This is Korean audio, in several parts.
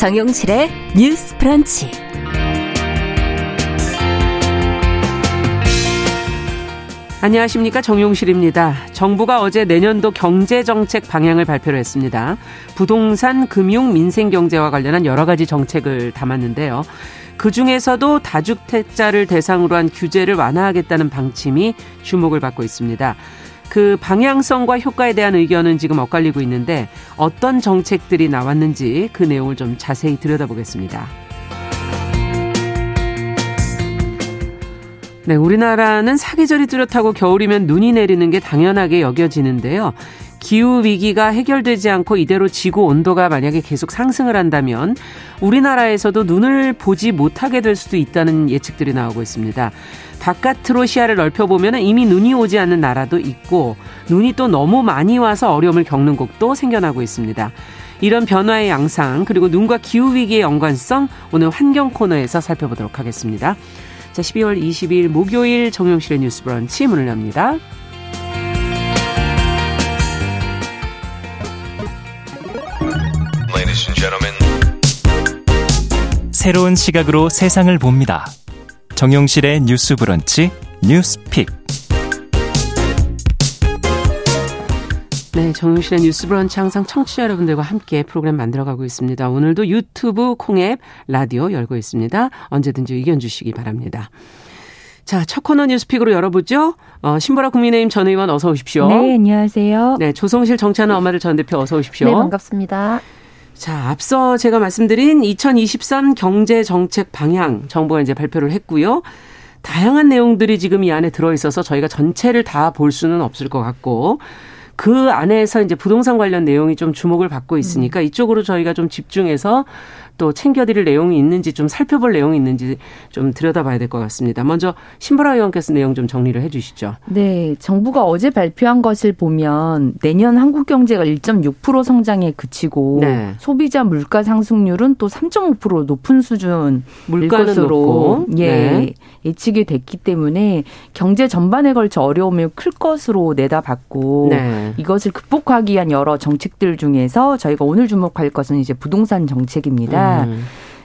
정용실의 뉴스 프런치. 안녕하십니까 정용실입니다. 정부가 어제 내년도 경제 정책 방향을 발표를 했습니다. 부동산, 금융, 민생 경제와 관련한 여러 가지 정책을 담았는데요. 그 중에서도 다주택자를 대상으로 한 규제를 완화하겠다는 방침이 주목을 받고 있습니다. 그 방향성과 효과에 대한 의견은 지금 엇갈리고 있는데 어떤 정책들이 나왔는지 그 내용을 좀 자세히 들여다보겠습니다. 네, 우리나라는 사계절이 뚜렷하고 겨울이면 눈이 내리는 게 당연하게 여겨지는데요. 기후 위기가 해결되지 않고 이대로 지구 온도가 만약에 계속 상승을 한다면 우리나라에서도 눈을 보지 못하게 될 수도 있다는 예측들이 나오고 있습니다. 바깥으로 시야를 넓혀보면 이미 눈이 오지 않는 나라도 있고 눈이 또 너무 많이 와서 어려움을 겪는 곳도 생겨나고 있습니다. 이런 변화의 양상 그리고 눈과 기후 위기의 연관성 오늘 환경 코너에서 살펴보도록 하겠습니다. 자, 12월 22일 목요일 정용실의 뉴스 브런치 문을 엽니다. 새로운 시각으로 세상을 봅니다. 정용실의 뉴스 브런치 뉴스픽. 네, 정용실의 뉴스 브런치 항상 청취자 여러분들과 함께 프로그램 만들어가고 있습니다. 오늘도 유튜브 콩앱 라디오 열고 있습니다. 언제든지 의견 주시기 바랍니다. 자, 첫 코너 뉴스픽으로 열어보죠. 어, 신보라 국민의힘 전 의원 어서 오십시오. 네, 안녕하세요. 네, 조성실 정치하는 엄마들 전 대표 어서 오십시오. 네, 반갑습니다. 자, 앞서 제가 말씀드린 2023 경제 정책 방향 정부가 이제 발표를 했고요. 다양한 내용들이 지금 이 안에 들어 있어서 저희가 전체를 다 볼 수는 없을 것 같고 그 안에서 이제 부동산 관련 내용이 좀 주목을 받고 있으니까 이쪽으로 저희가 좀 집중해서 또 챙겨드릴 내용이 있는지 좀 살펴볼 내용이 있는지 좀 들여다봐야 될 것 같습니다. 먼저 신보라 의원께서 내용 좀 정리를 해주시죠. 네, 정부가 어제 발표한 것을 보면 내년 한국 경제가 1.6% 성장에 그치고 네. 소비자 물가 상승률은 또 3.5% 높은 수준 높고. 예 네. 예측이 됐기 때문에 경제 전반에 걸쳐 어려움이 클 것으로 내다봤고 네. 이것을 극복하기 위한 여러 정책들 중에서 저희가 오늘 주목할 것은 이제 부동산 정책입니다. 음.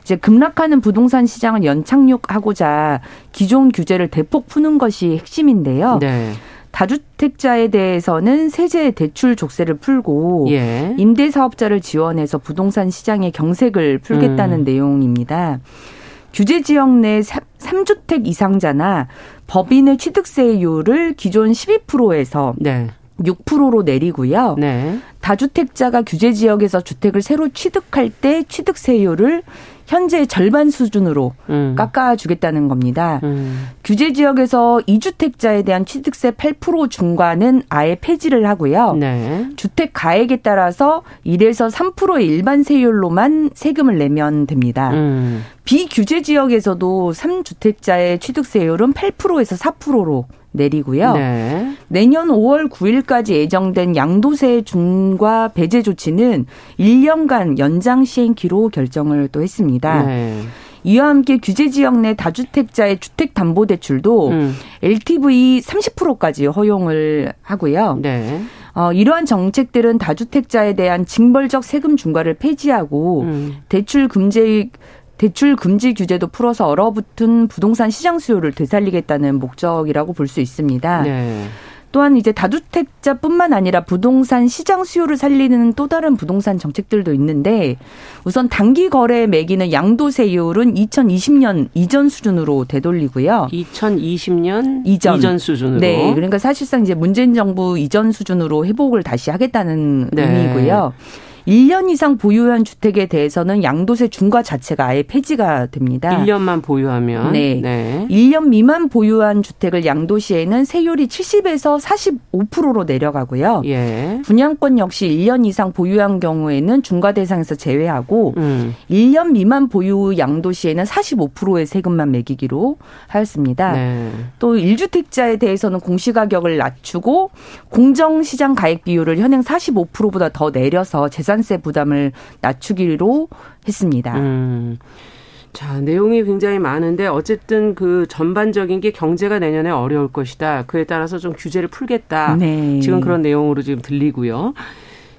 이제 급락하는 부동산 시장을 연착륙하고자 기존 규제를 대폭 푸는 것이 핵심인데요. 네. 다주택자에 대해서는 세제 대출 족쇄를 풀고 예. 임대 사업자를 지원해서 부동산 시장의 경색을 풀겠다는 음. 내용입니다. 규제 지역 내 3주택 이상자나 법인의 취득세율을 기존 12%에서 네. 6%로 내리고요. 네. 다주택자가 규제 지역에서 주택을 새로 취득할 때 취득세율을 현재 절반 수준으로 음. 깎아주겠다는 겁니다. 음. 규제 지역에서 2주택자에 대한 취득세 8% 중과는 아예 폐지를 하고요. 네. 주택 가액에 따라서 1에서 3%의 일반 세율로만 세금을 내면 됩니다. 음. 비규제 지역에서도 3주택자의 취득세율은 8%에서 4%로 내리고요. 네. 내년 5월 9일까지 예정된 양도세 중과 배제 조치는 1년간 연장 시행키로 결정을 또 했습니다. 네. 이와 함께 규제 지역 내 다주택자의 주택 담보 대출도 음. LTV 30%까지 허용을 하고요. 네. 어, 이러한 정책들은 다주택자에 대한 징벌적 세금 중과를 폐지하고 음. 대출 금지 대출 금지 규제도 풀어서 얼어붙은 부동산 시장 수요를 되살리겠다는 목적이라고 볼 수 있습니다. 네. 또한 이제 다주택자뿐만 아니라 부동산 시장 수요를 살리는 또 다른 부동산 정책들도 있는데 우선 단기 거래에 매기는 양도세율은 2020년 이전 수준으로 되돌리고요. 2020년 이전, 이전 수준으로. 네. 그러니까 사실상 이제 문재인 정부 이전 수준으로 회복을 다시 하겠다는 네. 의미고요. 1년 이상 보유한 주택에 대해서는 양도세 중과 자체가 아예 폐지가 됩니다. 1년만 보유하면 네. 네. 1년 미만 보유한 주택을 양도시에는 세율이 70에서 45%로 내려가고요. 예. 분양권 역시 1년 이상 보유한 경우에는 중과 대상에서 제외하고 음. 1년 미만 보유 양도시에는 45%의 세금만 매기기로 하였습니다. 네. 또 1주택자에 대해서는 공시가격을 낮추고 공정시장 가액 비율을 현행 45%보다 더 내려서 재산 재산세 부담을 낮추기로 했습니다. 음. 자, 내용이 굉장히 많은데 어쨌든 그 전반적인 게 경제가 내년에 어려울 것이다. 그에 따라서 좀 규제를 풀겠다. 네. 지금 그런 내용으로 지금 들리고요.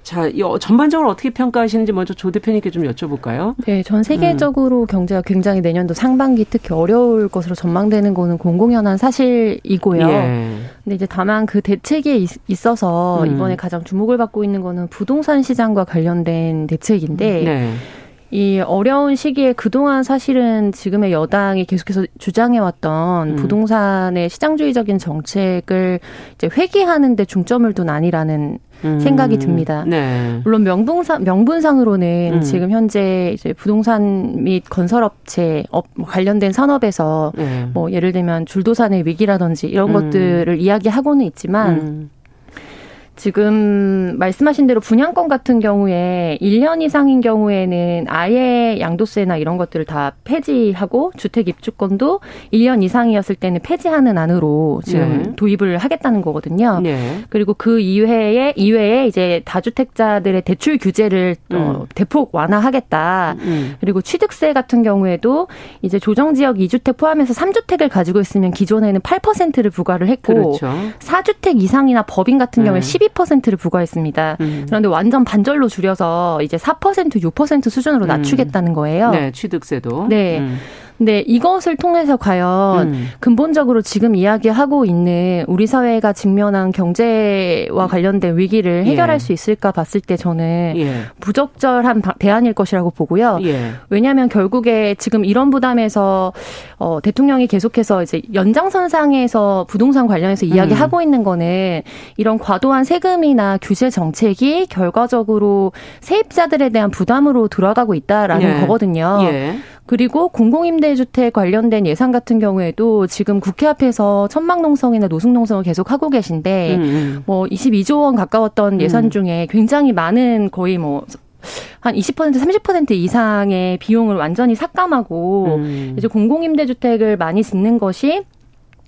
자, 이 어, 전반적으로 어떻게 평가하시는지 먼저 조 대표님께 좀 여쭤볼까요? 네, 전 세계적으로 음. 경제가 굉장히 내년도 상반기 특히 어려울 것으로 전망되는 거는 공공연한 사실이고요. 예. 근데 이제 다만 그 대책에 있, 어서 음. 이번에 가장 주목을 받고 있는 거는 부동산 시장과 관련된 대책인데 네. 이 어려운 시기에 그동안 사실은 지금의 여당이 계속해서 주장해왔던 음. 부동산의 시장주의적인 정책을 이제 회귀하는 데 중점을 둔 게 아니냐는 음. 생각이 듭니다. 네. 물론 명분상 명분상으로는 음. 지금 현재 이제 부동산 및 건설업체 업 관련된 산업에서 네. 뭐 예를 들면 줄도산의 위기라든지 이런 음. 것들을 이야기하고는 있지만 음. 지금 말씀하신 대로 분양권 같은 경우에 1년 이상인 경우에는 아예 양도세나 이런 것들을 다 폐지하고 주택 입주권도 1년 이상이었을 때는 폐지하는 안으로 지금 네. 도입을 하겠다는 거거든요. 네. 그리고 그 이외에 이외에 이제 다주택자들의 대출 규제를 어, 음. 어, 대폭 완화하겠다. 음. 그리고 취득세 같은 경우에도 이제 조정 지역 2주택 포함해서 3주택을 가지고 있으면 기존에는 8%를 부과를 했고 그렇죠. 4주택 이상이나 법인 같은 경우에 네. 12 12%를 부과했습니다. 음. 그런데 완전 반절로 줄여서 이제 4% 6% 수준으로 음. 낮추겠다는 거예요. 네, 취득세도. 네. 음. 근데 이것을 통해서 과연 음. 근본적으로 지금 이야기하고 있는 우리 사회가 직면한 경제와 관련된 위기를 해결할 예. 수 있을까 봤을 때 저는 예. 부적절한 대안일 것이라고 보고요. 예. 왜냐하면 결국에 지금 이런 부담에서 어, 대통령이 계속해서 이제 연장선상에서 부동산 관련해서 이야기하고 음. 있는 거는 이런 과도한 세금이나 규제 정책이 결과적으로 세입자들에 대한 부담으로 들어가고 있다라는 예. 거거든요. 예. 그리고 공공임대주택 관련된 예산 같은 경우에도 지금 국회 앞에서 천막농성이나 노숙농성을 계속 하고 계신데 음, 음. 뭐 22조 원 가까웠던 음. 예산 중에 굉장히 많은 거의 뭐 한20% 30% 이상의 비용을 완전히 삭감하고 음. 이제 공공임대주택을 많이 짓는 것이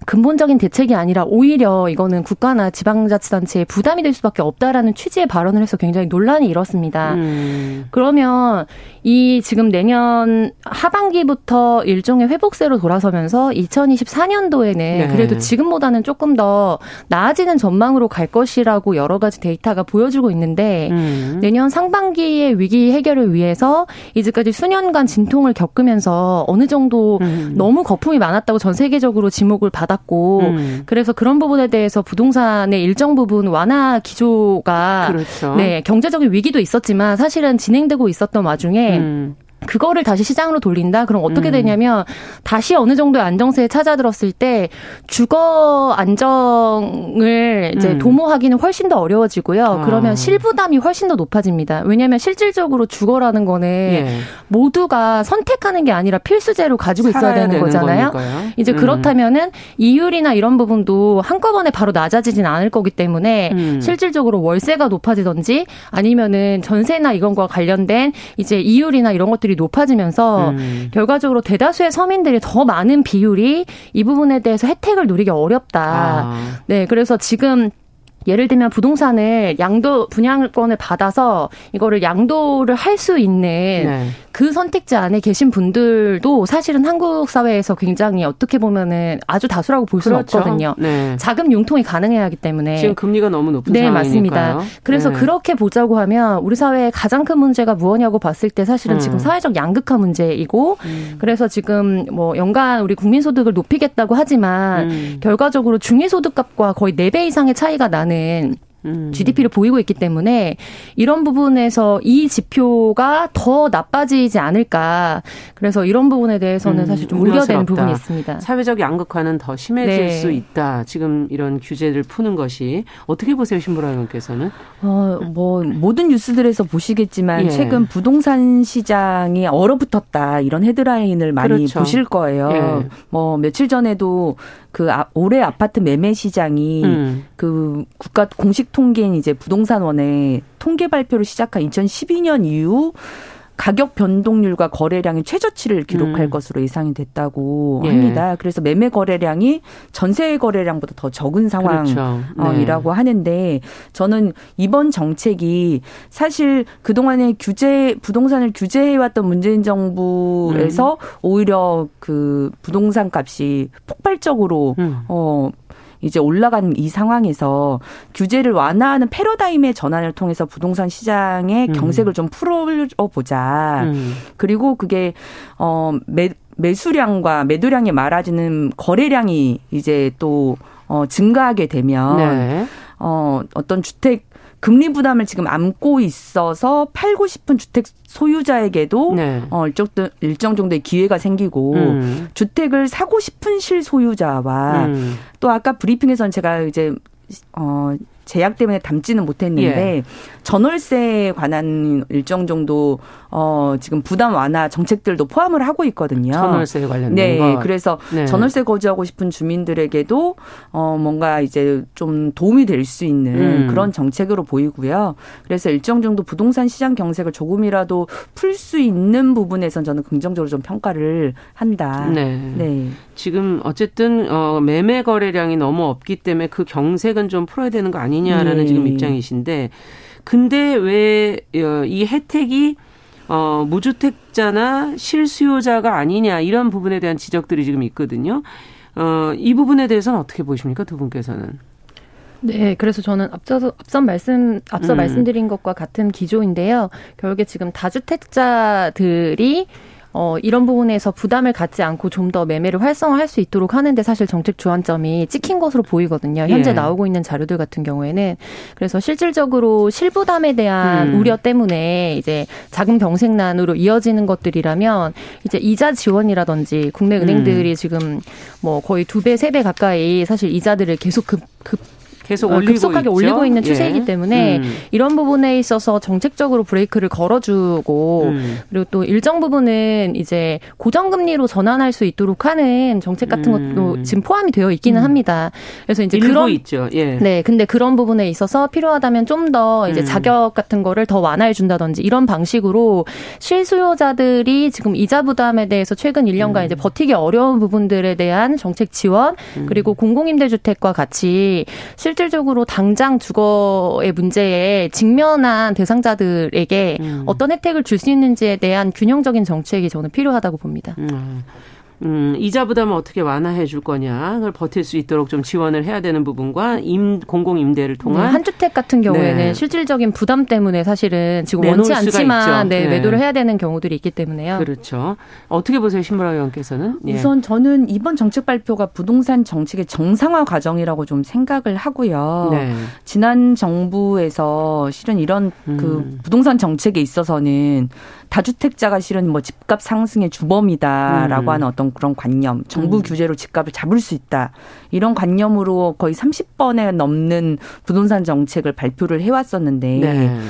근본적인 대책이 아니라 오히려 이거는 국가나 지방자치단체에 부담이 될 수밖에 없다라는 취지의 발언을 해서 굉장히 논란이 일었습니다. 음. 그러면 이 지금 내년 하반기부터 일종의 회복세로 돌아서면서 2024년도에는 네. 그래도 지금보다는 조금 더 나아지는 전망으로 갈 것이라고 여러 가지 데이터가 보여주고 있는데 음. 내년 상반기의 위기 해결을 위해서 이제까지 수년간 진통을 겪으면서 어느 정도 음. 너무 거품이 많았다고 전 세계적으로 지목을 받았 받았고 음. 그래서 그런 부분에 대해서 부동산의 일정 부분 완화 기조가 그렇죠. 네 경제적인 위기도 있었지만 사실은 진행되고 있었던 와중에 음. 그거를 다시 시장으로 돌린다? 그럼 어떻게 음. 되냐면 다시 어느 정도의 안정세에 찾아들었을 때 주거 안정을 이제 음. 도모하기는 훨씬 더 어려워지고요. 아. 그러면 실부담이 훨씬 더 높아집니다. 왜냐하면 실질적으로 주거라는 거는 예. 모두가 선택하는 게 아니라 필수제로 가지고 있어야 되는, 되는 거잖아요. 거니까요. 이제 음. 그렇다면은 이율이나 이런 부분도 한꺼번에 바로 낮아지진 않을 거기 때문에 음. 실질적으로 월세가 높아지든지 아니면은 전세나 이건과 관련된 이제 이율이나 이런 것들이 높아지면서 음. 결과적으로 대다수의 서민들이 더 많은 비율이 이 부분에 대해서 혜택을 누리기 어렵다. 아. 네, 그래서 지금 예를 들면 부동산을 양도 분양권을 받아서 이거를 양도를 할 수 있는 네. 그 선택지 안에 계신 분들도 사실은 한국 사회에서 굉장히 어떻게 보면은 아주 다수라고 볼 수는 그렇죠. 없거든요. 네. 자금 융통이 가능해야 하기 때문에 지금 금리가 너무 높은 네, 상황이니까요. 맞습니다. 그래서 네. 그렇게 보자고 하면 우리 사회의 가장 큰 문제가 무엇냐고 봤을 때 사실은 음. 지금 사회적 양극화 문제이고 음. 그래서 지금 뭐 연간 우리 국민 소득을 높이겠다고 하지만 음. 결과적으로 중위 소득값과 거의 4배 이상의 차이가 나는 있는 음. GDP를 보이고 있기 때문에 이런 부분에서 이 지표가 더 나빠지지 않을까. 그래서 이런 부분에 대해서는 음, 사실 좀 우려되는 부분이 있습니다. 사회적 양극화는 더 심해질 네. 수 있다. 지금 이런 규제를 푸는 것이 어떻게 보세요, 신보라 의원께서는? 어, 뭐 모든 뉴스들에서 보시겠지만 예. 최근 부동산 시장이 얼어붙었다 이런 헤드라인을 많이 그렇죠. 보실 거예요. 예. 뭐 며칠 전에도 그 아, 올해 아파트 매매 시장이 음. 그 국가 공식 통계인 이제 부동산원의 통계 발표를 시작한 2012년 이후 가격 변동률과 거래량이 최저치를 기록할 음. 것으로 예상이 됐다고 예. 합니다. 그래서 매매 거래량이 전세 거래량보다 더 적은 상황이라고 그렇죠. 네. 하는데 저는 이번 정책이 사실 그동안에 규제 부동산을 규제해 왔던 문재인 정부에서 음. 오히려 그 부동산 값이 폭발적으로 음. 어 이제 올라간 이 상황에서 규제를 완화하는 패러다임의 전환을 통해서 부동산 시장의 음. 경색을 좀 풀어보자. 음. 그리고 그게 어 매, 매수량과 매도량이 많아지는 거래량이 이제 또 어, 증가하게 되면 네. 어, 어떤 주택 금리 부담을 지금 안고 있어서 팔고 싶은 주택 소유자에게도 네. 어, 일정, 일정 정도의 기회가 생기고 음. 주택을 사고 싶은 실 소유자와 음. 또 아까 브리핑에서는 제가 이제 어 제약 때문에 담지는 못했는데 예. 전월세에 관한 일정 정도 어 지금 부담 완화 정책들도 포함을 하고 있거든요. 전월세 관련된 네, 것. 그래서 네. 전월세 거주하고 싶은 주민들에게도 어 뭔가 이제 좀 도움이 될 수 있는 음. 그런 정책으로 보이고요. 그래서 일정 정도 부동산 시장 경색을 조금이라도 풀 수 있는 부분에선 저는 긍정적으로 좀 평가를 한다. 네. 네. 지금 어쨌든 어 매매 거래량이 너무 없기 때문에 그 경색은 좀 풀어야 되는 거 아니냐라는 네. 지금 입장이신데 근데 왜 이 혜택이 어, 무주택자나 실수요자가 아니냐 이런 부분에 대한 지적들이 지금 있거든요. 어, 이 부분에 대해서는 어떻게 보십니까 두 분께서는? 네, 그래서 저는 앞서서 앞선 말씀 앞서 음. 말씀드린 것과 같은 기조인데요. 결국에 지금 다주택자들이 어, 이런 부분에서 부담을 갖지 않고 좀 더 매매를 활성화할 수 있도록 하는데 사실 정책 주안점이 찍힌 것으로 보이거든요. 현재 예. 나오고 있는 자료들 같은 경우에는 그래서 실질적으로 실부담에 대한 음. 우려 때문에 이제 자금 병색난으로 이어지는 것들이라면 이제 이자 지원이라든지 국내 은행들이 음. 지금 뭐 거의 두 배, 세 배 가까이 사실 이자들을 계속 급, 급 계속 어, 올리고 급속하게 있죠? 올리고 있는 추세이기 예. 때문에 음. 이런 부분에 있어서 정책적으로 브레이크를 걸어주고 음. 그리고 또 일정 부분은 이제 고정금리로 전환할 수 있도록 하는 정책 같은 음. 것도 지금 포함이 되어 있기는 음. 합니다. 그래서 이제 그런 있죠. 예. 네, 근데 그런 부분에 있어서 필요하다면 좀 더 이제 음. 자격 같은 거를 더 완화해 준다든지 이런 방식으로 실수요자들이 지금 이자 부담에 대해서 최근 1년간 음. 이제 버티기 어려운 부분들에 대한 정책 지원 그리고 공공임대주택과 같이 실 실질적으로 당장 주거의 문제에 직면한 대상자들에게 음. 어떤 혜택을 줄 수 있는지에 대한 균형적인 정책이 저는 필요하다고 봅니다. 음. 음, 이자 부담을 어떻게 완화해 줄 거냐, 그걸 버틸 수 있도록 좀 지원을 해야 되는 부분과 임, 공공 임대를 통한 네, 한 주택 같은 경우에는 네. 실질적인 부담 때문에 사실은 지금 원치 않지만 네, 네, 매도를 해야 되는 경우들이 있기 때문에요. 그렇죠. 어떻게 보세요, 신무라 의원께서는? 예. 우선 저는 이번 정책 발표가 부동산 정책의 정상화 과정이라고 좀 생각을 하고요. 네. 지난 정부에서 실은 이런 그 음. 그 부동산 정책에 있어서는 다주택자가 실은 뭐 집값 상승의 주범이다라고 음. 하는 어떤 그런 관념, 정부 음. 규제로 집값을 잡을 수 있다. 이런 관념으로 거의 30번에 넘는 부동산 정책을 발표를 해왔었는데 네.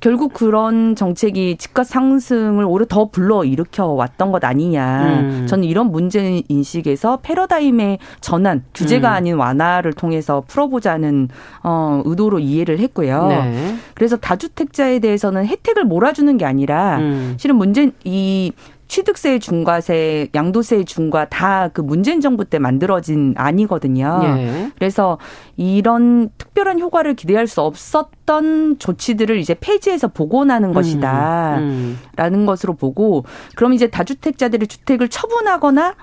결국 그런 정책이 집값 상승을 오히려 더 불러 일으켜 왔던 것 아니냐. 음. 저는 이런 문제 인식에서 패러다임의 전환, 규제가 음. 아닌 완화를 통해서 풀어보자는 어, 의도로 이해를 했고요. 네. 그래서 다주택자에 대해서는 혜택을 몰아주는 게 아니라 음. 실은 문제 이 취득세 중과세, 양도세 중과 다 그 문재인 정부 때 만들어진 안이거든요. 예. 그래서 이런 특별한 효과를 기대할 수 없었던 조치들을 이제 폐지해서 복원하는 음, 것이다. 음. 라는 것으로 보고 그럼 이제 다주택자들이 주택을 처분하거나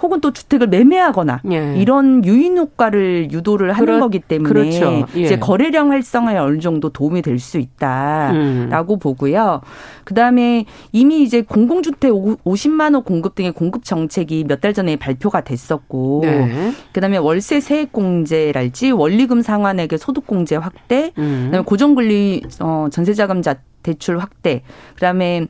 혹은 또 주택을 매매하거나 예. 이런 유인 효과를 유도를 하는 그렇, 거기 때문에 그렇죠. 예. 이제 거래량 활성화에 어느 정도 도움이 될 수 있다라고 음. 보고요. 그다음에 이미 이제 공공주택 50만 호 공급 등의 공급 정책이 몇 달 전에 발표가 됐었고 네. 그다음에 월세 세액 공제랄지 원리금 상환액의 소득 공제 확대, 음. 그다음에 고정분리 어 전세자금 자 대출 확대, 그다음에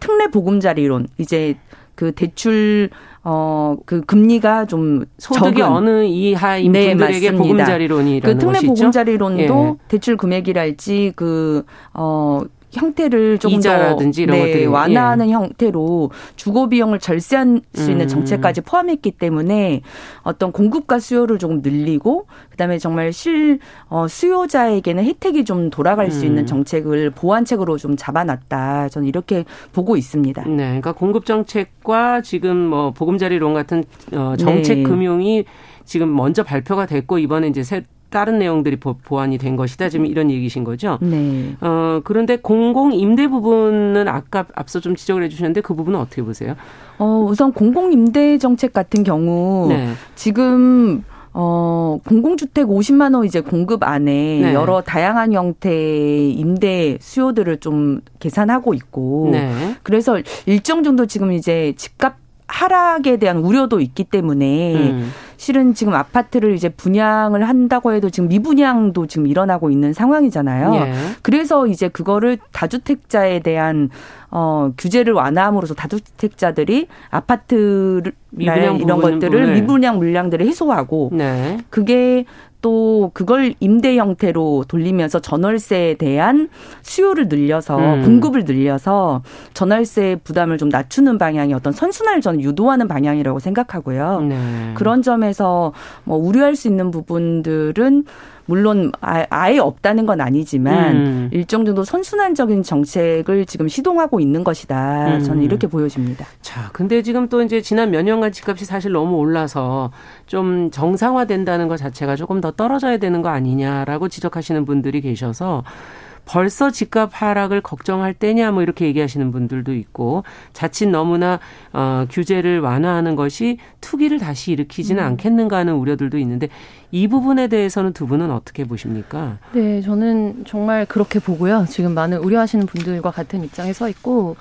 특례 보금자리론 이제 그 대출 어, 그 금리가 좀 소득이 적은. 어느 이하인 네, 분들에게 보금자리론이 그 특례 보금자리론도 예. 대출 금액이랄지 그 어, 형태를 조금 이자라든지 이런 네, 것들이 완화하는 예. 형태로 주거 비용을 절세할 수 있는 음. 정책까지 포함했기 때문에 어떤 공급과 수요를 조금 늘리고 그다음에 정말 실 어, 수요자에게는 혜택이 좀 돌아갈 음. 수 있는 음. 정책을 보완책으로 좀 잡아놨다. 저는 이렇게 보고 있습니다. 네, 그러니까 공급 정책과 지금 뭐 보금자리론 같은 어, 정책 네. 금융이 지금 먼저 발표가 됐고 이번에 이제 새 다른 내용들이 보완이 된 것이다. 지금 이런 얘기신 거죠. 네. 어, 그런데 공공 임대 부분은 아까 앞서 좀 지적을 해 주셨는데 그 부분은 어떻게 보세요? 어, 우선 공공 임대 정책 같은 경우 네. 지금 어, 공공주택 50만 호 이제 공급 안에 네. 여러 다양한 형태의 임대 수요들을 좀 계산하고 있고 네. 그래서 일정 정도 지금 이제 집값 하락에 대한 우려도 있기 때문에 음. 실은 지금 아파트를 이제 분양을 한다고 해도 지금 미분양도 지금 일어나고 있는 상황이잖아요. 예. 그래서 이제 그거를 다주택자에 대한 어 규제를 완화함으로써 다주택자들이 아파트를 이런 것들을 미분양 물량들을 해소하고 네. 그게 또 그걸 임대 형태로 돌리면서 전월세에 대한 수요를 늘려서 음. 공급을 늘려서 전월세 부담을 좀 낮추는 방향이 어떤 선순환을 저는 유도하는 방향이라고 생각하고요. 네. 그런 점에서 뭐 우려할 수 있는 부분들은 물론 아예 없다는 건 아니지만 음. 일정 정도 선순환적인 정책을 지금 시동하고 있는 것이다. 음. 저는 이렇게 보여집니다. 자, 근데 지금 또 이제 지난 몇 년간 집값이 사실 너무 올라서 좀 정상화된다는 것 자체가 조금 더 떨어져야 되는 거 아니냐라고 지적하시는 분들이 계셔서 벌써 집값 하락을 걱정할 때냐 뭐 이렇게 얘기하시는 분들도 있고 자칫 너무나 어 규제를 완화하는 것이 투기를 다시 일으키지는 음. 않겠는가 하는 우려들도 있는데 이 부분에 대해서는 두 분은 어떻게 보십니까? 네, 저는 정말 그렇게 보고요. 지금 많은 우려하시는 분들과 같은 입장에 서 있고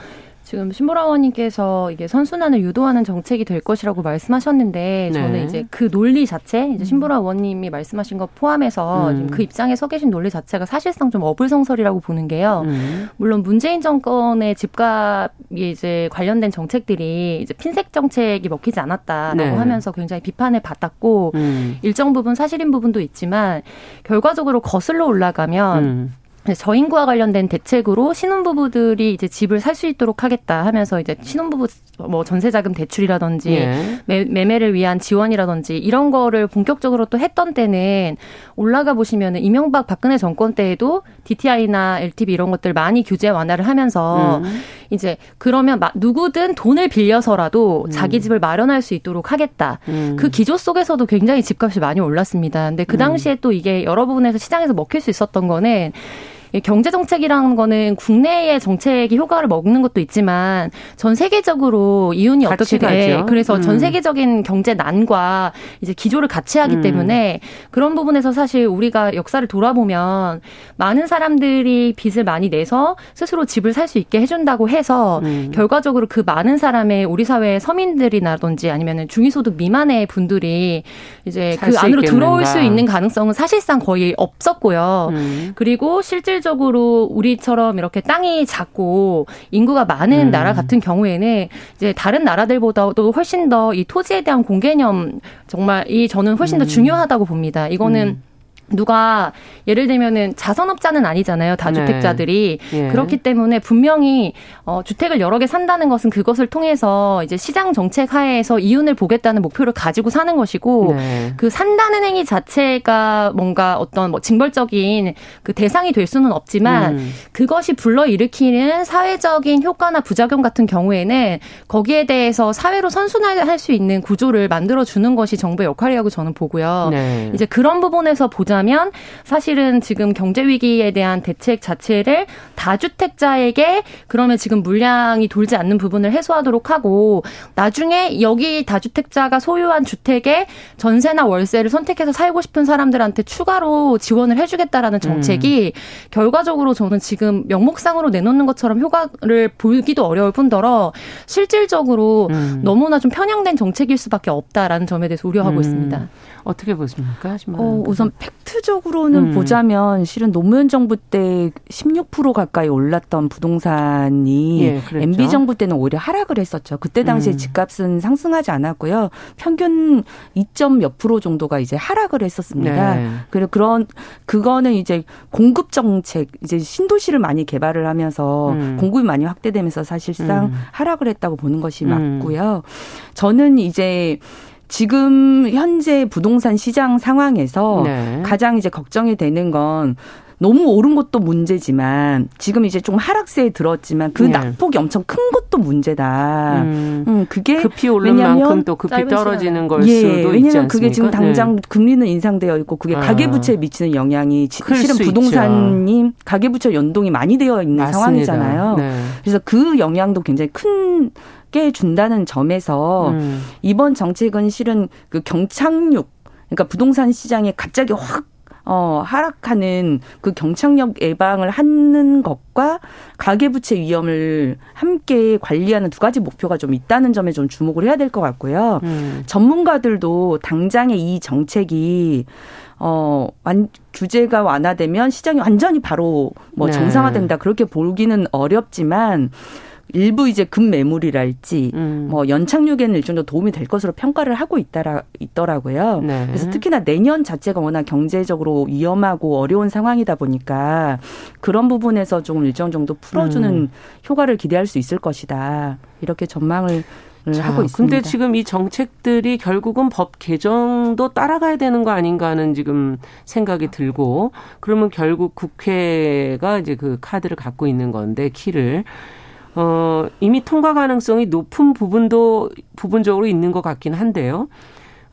지금 신보라원님께서 이게 선순환을 유도하는 정책이 될 것이라고 말씀하셨는데 저는 네. 이제 그 논리 자체 이제 음. 신보라 의원님이 말씀하신 것 포함해서 음. 지금 그 입장에 서 계신 논리 자체가 사실상 좀 어불성설이라고 보는 게요. 음. 물론 문재인 정권의 집값이 이제 관련된 정책들이 이제 핀셋 정책이 먹히지 않았다라고 네. 하면서 굉장히 비판을 받았고 음. 일정 부분 사실인 부분도 있지만 결과적으로 거슬러 올라가면 음. 저인구와 관련된 대책으로 신혼부부들이 이제 집을 살 수 있도록 하겠다 하면서 이제 신혼부부 뭐 전세자금 대출이라든지 예. 매, 매매를 위한 지원이라든지 이런 거를 본격적으로 또 했던 때는 올라가 보시면은 이명박 박근혜 정권 때에도 DTI나 LTV 이런 것들 많이 규제 완화를 하면서 음. 이제 그러면 누구든 돈을 빌려서라도 음. 자기 집을 마련할 수 있도록 하겠다. 음. 그 기조 속에서도 굉장히 집값이 많이 올랐습니다. 근데 그 음. 당시에 또 이게 여러 부분에서 시장에서 먹힐 수 있었던 거는 경제 정책이라는 거는 국내의 정책이 효과를 먹는 것도 있지만 전 세계적으로 이윤이 어떻게 돼? 그래서 음. 전 세계적인 경제 난과 이제 기조를 같이 하기 음. 때문에 그런 부분에서 사실 우리가 역사를 돌아보면 많은 사람들이 빚을 많이 내서 스스로 집을 살 수 있게 해준다고 해서 음. 결과적으로 그 많은 사람의 우리 사회의 서민들이나든지 아니면은 중위소득 미만의 분들이 이제 그 안으로 있겠는가. 들어올 수 있는 가능성은 사실상 거의 없었고요. 음. 그리고 실질 실질적으로 우리처럼 이렇게 땅이 작고 인구가 많은 음. 나라 같은 경우에는 이제 다른 나라들보다도 훨씬 더 이 토지에 대한 공개념 정말 이 저는 훨씬 더 음. 중요하다고 봅니다. 이거는 음. 누가 예를 들면은 자선업자는 아니잖아요 다주택자들이 네. 예. 그렇기 때문에 분명히 어 주택을 여러 개 산다는 것은 그것을 통해서 이제 시장 정책 하에서 이윤을 보겠다는 목표를 가지고 사는 것이고 네. 그 산다는 행위 자체가 뭔가 어떤 뭐 징벌적인 그 대상이 될 수는 없지만 음. 그것이 불러일으키는 사회적인 효과나 부작용 같은 경우에는 거기에 대해서 사회로 선순환할 수 있는 구조를 만들어 주는 것이 정부의 역할이라고 저는 보고요 네. 이제 그런 부분에서 보자. 보자면 사실은 지금 경제 위기에 대한 대책 자체를 다주택자에게 그러면 지금 물량이 돌지 않는 부분을 해소하도록 하고 나중에 여기 다주택자가 소유한 주택에 전세나 월세를 선택해서 살고 싶은 사람들한테 추가로 지원을 해주겠다라는 정책이 음. 결과적으로 저는 지금 명목상으로 내놓는 것처럼 효과를 보기도 어려울 뿐더러 실질적으로 음. 너무나 좀 편향된 정책일 수밖에 없다라는 점에 대해서 우려하고 음. 있습니다. 어떻게 보십니까? 어, 우선 팩트적으로는 음. 보자면 실은 노무현 정부 때 16% 가까이 올랐던 부동산이 예, MB 정부 때는 오히려 하락을 했었죠. 그때 당시에 음. 집값은 상승하지 않았고요. 평균 2점 몇 프로 정도가 이제 하락을 했었습니다. 네. 그리고 그런 그거는 이제 공급 정책 이제 신도시를 많이 개발을 하면서 음. 공급이 많이 확대되면서 사실상 음. 하락을 했다고 보는 것이 음. 맞고요. 저는 이제 지금 현재 부동산 시장 상황에서 네. 가장 이제 걱정이 되는 건 너무 오른 것도 문제지만 지금 이제 좀 하락세에 들었지만 그 네. 낙폭이 엄청 큰 것도 문제다. 음, 음 그게 급히 오른 만큼 또 급히 떨어지는 걸 예, 수도 있지 왜냐하면 그게 지금 당장 네. 금리는 인상되어 있고 그게 아. 가계부채에 미치는 영향이 실은 부동산이 가계부채 연동이 많이 되어 있는 맞습니다. 상황이잖아요. 네. 그래서 그 영향도 굉장히 큰 준다는 점에서 음. 이번 정책은 실은 그 경착륙 그러니까 부동산 시장에 갑자기 확 어, 하락하는 그 경착력 예방을 하는 것과 가계부채 위험을 함께 관리하는 두 가지 목표가 좀 있다는 점에 좀 주목을 해야 될 것 같고요. 음. 전문가들도 당장의 이 정책이 어, 완, 규제가 완화되면 시장이 완전히 바로 뭐 네. 정상화된다. 그렇게 보기는 어렵지만 일부 이제 급매물이랄지 음. 뭐 연착륙에는 일정도 도움이 될 것으로 평가를 하고 있더라 있더라고요. 네. 그래서 특히나 내년 자체가 워낙 경제적으로 위험하고 어려운 상황이다 보니까 그런 부분에서 조금 일정 정도 풀어주는 음. 효과를 기대할 수 있을 것이다. 이렇게 전망을 자, 하고 있습니다. 근데 지금 이 정책들이 결국은 법 개정도 따라가야 되는 거 아닌가 하는 지금 생각이 들고 그러면 결국 국회가 이제 그 카드를 갖고 있는 건데 키를 어, 이미 통과 가능성이 높은 부분도 부분적으로 있는 것 같긴 한데요.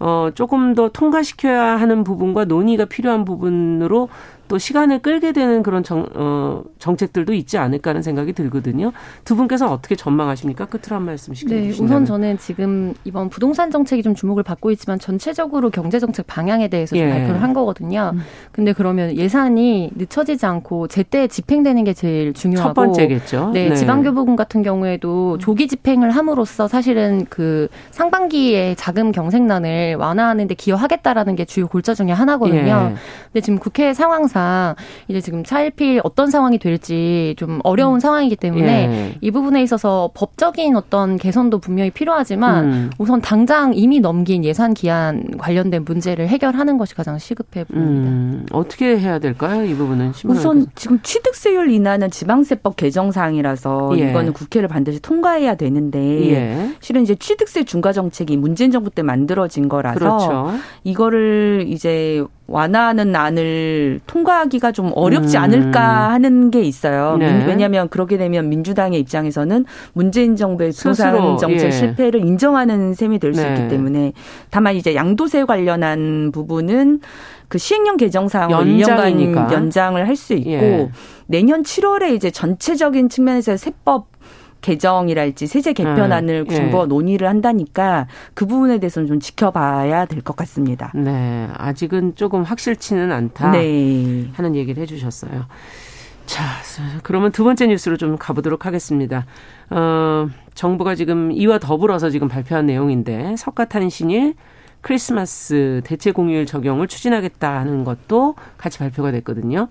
어, 조금 더 통과시켜야 하는 부분과 논의가 필요한 부분으로 또 시간을 끌게 되는 그런 정, 어, 정책들도 있지 않을까 하는 생각이 들거든요. 두 분께서는 어떻게 전망하십니까? 끝으로 한 말씀씩 네, 해주신다면. 우선 저는 지금 이번 부동산 정책이 좀 주목을 받고 있지만 전체적으로 경제 정책 방향에 대해서 좀 예. 발표를 한 거거든요. 음. 근데 그러면 예산이 늦춰지지 않고 제때 집행되는 게 제일 중요하고 첫 번째겠죠. 네, 네. 지방교부금 같은 경우에도 조기 집행을 함으로써 사실은 그 상반기에 자금 경색난을 완화하는 데 기여하겠다라는 게 주요 골자 중에 하나거든요. 예. 근데 지금 국회 상황상 상황상 이제 지금 차일필 어떤 상황이 될지 좀 어려운 음. 상황이기 때문에 예. 이 부분에 있어서 법적인 어떤 개선도 분명히 필요하지만 음. 우선 당장 이미 넘긴 예산 기한 관련된 문제를 해결하는 것이 가장 시급해 보입니다. 음. 어떻게 해야 될까요? 이 부분은 우선 지금 취득세율 인하는 지방세법 개정 사항이라서 예. 이거는 국회를 반드시 통과해야 되는데 예. 실은 이제 취득세 중과 정책이 문재인 정부 때 만들어진 거라서 그렇죠. 이거를 이제 완화하는 안을 통과하기가 좀 어렵지 음. 않을까 하는 게 있어요. 네. 왜냐하면 그렇게 되면 민주당의 입장에서는 문재인 정부의 부산 정책 예. 실패를 인정하는 셈이 될수 네. 있기 때문에 다만 이제 양도세 관련한 부분은 그 시행령 개정 사항을 1년간 연장을 할 수 있고 예. 내년 7월에 이제 전체적인 측면에서 세법 개정이랄지 세제 개편안을 네. 정부가 네. 논의를 한다니까 그 부분에 대해서는 좀 지켜봐야 될 것 같습니다. 네, 아직은 조금 확실치는 않다 네. 하는 얘기를 해주셨어요. 자, 그러면 두 번째 뉴스로 좀 가보도록 하겠습니다. 어, 정부가 지금 이와 더불어서 지금 발표한 내용인데 석가탄신일 크리스마스 대체 공휴일 적용을 추진하겠다는 것도 같이 발표가 됐거든요.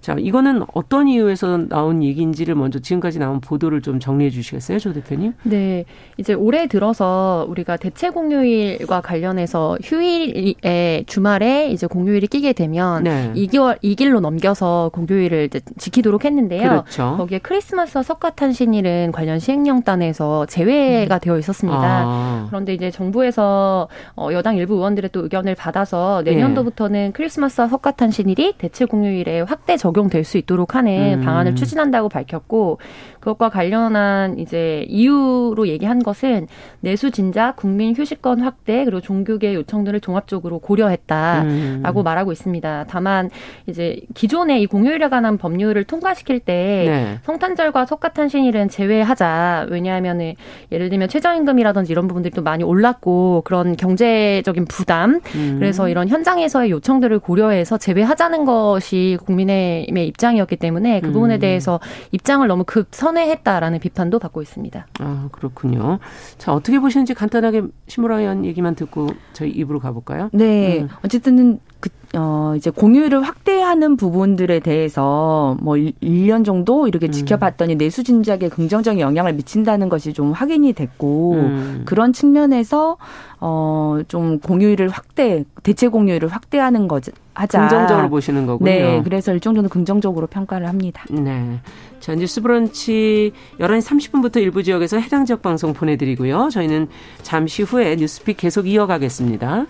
자, 이거는 어떤 이유에서 나온 얘기인지를 먼저 지금까지 나온 보도를 좀 정리해 주시겠어요, 조 대표님? 네. 이제 올해 들어서 우리가 대체 공휴일과 관련해서 휴일에 주말에 이제 공휴일이 끼게 되면 네. 2개월 2일로 넘겨서 공휴일을 이제 지키도록 했는데요. 그렇죠. 거기에 크리스마스와 석가탄신일은 관련 시행령단에서 제외가 음. 되어 있었습니다. 아. 그런데 이제 정부에서 어, 여당 일부 의원들의 또 의견을 받아서 내년도부터는 네. 크리스마스와 석가탄신일이 대체 공휴일에 확대 적 적용될 수 있도록 하는 음. 방안을 추진한다고 밝혔고 그것과 관련한 이제 이유로 얘기한 것은 내수 진작 국민 휴식권 확대 그리고 종교계 요청들을 종합적으로 고려했다라고 음. 말하고 있습니다. 다만 이제 기존의 이 공휴일에 관한 법률을 통과시킬 때 네. 성탄절과 석가탄신일은 제외하자. 왜냐하면은 예를 들면 최저임금이라든지 이런 부분들이 또 많이 올랐고 그런 경제적인 부담 음. 그래서 이런 현장에서의 요청들을 고려해서 제외하자는 것이 국민의힘의 입장이었기 때문에 그 부분에 음. 대해서 입장을 너무 급선 선회했다라는 비판도 받고 있습니다. 아 그렇군요. 자 어떻게 보시는지 간단하게 심으라 의원 얘기만 듣고 저희 입으로 가볼까요? 네, 음. 어쨌든 그, 어, 이제 공유를 확대하는 부분들에 대해서 뭐 1년 정도 이렇게 음. 지켜봤더니 내수 진작에 긍정적인 영향을 미친다는 것이 좀 확인이 됐고 음. 그런 측면에서 어, 좀 공유율을 확대, 대체 공유율을 확대하는 거 하자. 긍정적으로 보시는 거군요. 네. 그래서 일정 정도 긍정적으로 평가를 합니다. 네. 자, 뉴스 브런치 11시 30분부터 일부 지역에서 해당 지역 방송 보내드리고요. 저희는 잠시 후에 뉴스픽 계속 이어가겠습니다.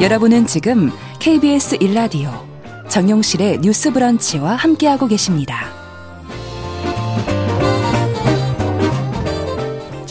여러분은 지금 KBS 1라디오 정용실의 뉴스 브런치와 함께하고 계십니다.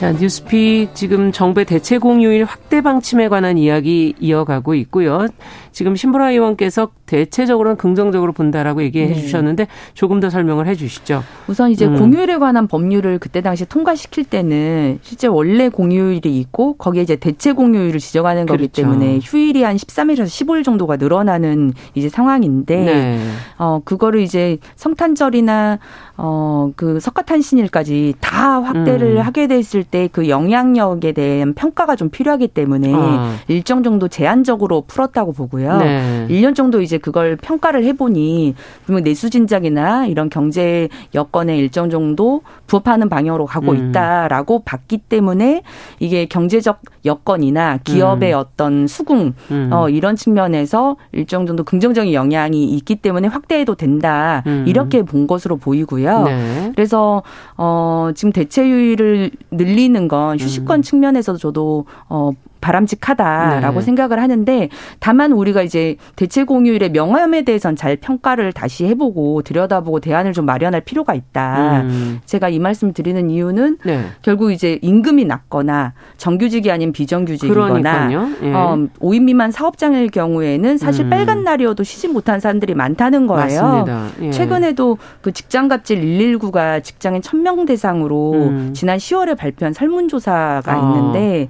자, 뉴스픽 지금 정부의 대체 공휴일 확대 방침에 관한 이야기 이어가고 있고요. 지금 신보라 의원께서 대체적으로는 긍정적으로 본다라고 얘기해 네. 주셨는데 조금 더 설명을 해 주시죠. 우선 이제 음. 공휴일에 관한 법률을 그때 당시 통과시킬 때는 실제 원래 공휴일이 있고 거기에 이제 대체 공휴일을 지정하는 거기 그렇죠. 때문에 휴일이 한 13일에서 15일 정도가 늘어나는 이제 상황인데 네. 어 그거를 이제 성탄절이나 어그 석가탄신일까지 다 확대를 음. 하게 됐을 때 그 영향력에 대한 평가가 좀 필요하기 때문에 어. 일정 정도 제한적으로 풀었다고 보고요. 네. 1년 정도 이제 그걸 평가를 해보니 분명 내수 진작이나 이런 경제 여건에 일정 정도 부합하는 방향으로 가고 음. 있다라고 봤기 때문에 이게 경제적 여건이나 기업의 음. 어떤 수긍 음. 어 이런 측면에서 일정 정도 긍정적인 영향이 있기 때문에 확대해도 된다 음. 이렇게 본 것으로 보이고요. 네. 그래서 어 지금 대체율을 늘리는 건 휴식권 음. 측면에서도 저도 어 바람직하다라고 네. 생각을 하는데 다만 우리가 이제 대체 공휴일의 명함에 대해서는 잘 평가를 다시 해보고 들여다보고 대안을 좀 마련할 필요가 있다. 음. 제가 이 말씀 드리는 이유는 네. 결국 이제 임금이 낮거나 정규직이 아닌 비정규직이거나 예. 어, 5인 미만 사업장일 경우에는 사실 음. 빨간 날이어도 쉬지 못한 사람들이 많다는 거예요. 예. 최근에도 그 직장갑질 119가 직장인 1000명 대상으로 음. 지난 10월에 발표한 설문조사가 아. 있는데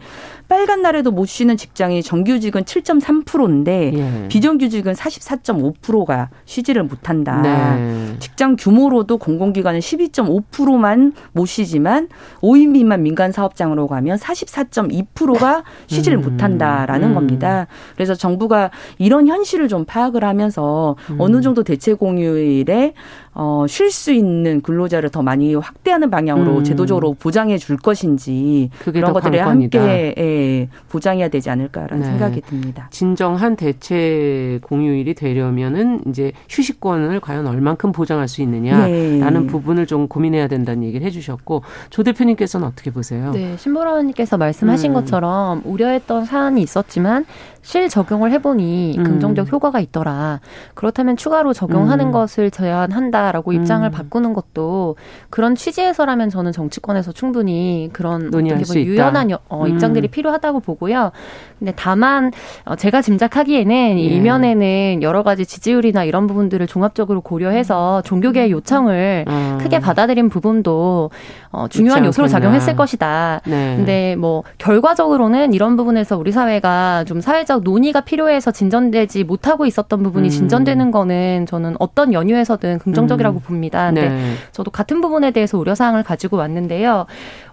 빨간 날에도 못 쉬는 직장이 정규직은 7.3%인데 예. 비정규직은 44.5%가 쉬지를 못한다. 네. 직장 규모로도 공공기관은 12.5%만 못 쉬지만 5인 미만 민간 사업장으로 가면 44.2%가 쉬지를 음. 못한다라는 음. 겁니다. 그래서 정부가 이런 현실을 좀 파악을 하면서 음. 어느 정도 대체 공휴일에 어, 쉴 수 있는 근로자를 더 많이 확대하는 방향으로 음. 제도적으로 보장해 줄 것인지 그런 것들을 함께 예, 보장해야 되지 않을까라는 네. 생각이 듭니다. 진정한 대체 공휴일이 되려면은 이제 휴식권을 과연 얼만큼 보장할 수 있느냐라는 네. 부분을 좀 고민해야 된다는 얘기를 해주셨고 조 대표님께서는 어떻게 보세요? 네, 신보라 의원님께서 말씀하신 음. 것처럼 우려했던 사안이 있었지만 실 적용을 해보니 음. 긍정적 효과가 있더라. 그렇다면 추가로 적용하는 음. 것을 제한한다 라고 입장을 음. 바꾸는 것도 그런 취지에서라면 저는 정치권에서 충분히 그런 논의할 수 유연한 있다. 어, 입장들이 음. 필요하다고 보고요. 근데 다만 어, 제가 짐작하기에는 예. 이면에는 여러 가지 지지율이나 이런 부분들을 종합적으로 고려해서 종교계의 음. 요청을 음. 크게 받아들인 부분도 어, 중요한 요소로 작용했을 것이다. 네. 근데 뭐 결과적으로는 이런 부분에서 우리 사회가 좀 사회적 논의가 필요해서 진전되지 못하고 있었던 부분이 음. 진전되는 거는 저는 어떤 연유에서든 긍정적이라고 음. 봅니다. 근데 네. 저도 같은 부분에 대해서 우려 사항을 가지고 왔는데요.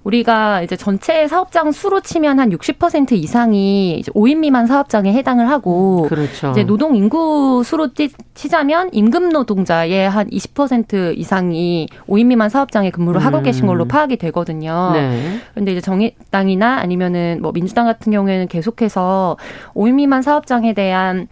우리가 이제 전체 사업장 수로 치면 한 60% 이상이 이제 5인 미만 사업장에 해당을 하고 그렇죠. 이제 노동 인구 수로 치자면 임금 노동자의 한 20% 이상이 5인 미만 사업장에 근무를 음. 하고 계신 걸로 파악이 되거든요. 네. 그런데 이제 정의당이나 아니면은 뭐 민주당 같은 경우에는 계속해서 5인 미만 사업장에 대한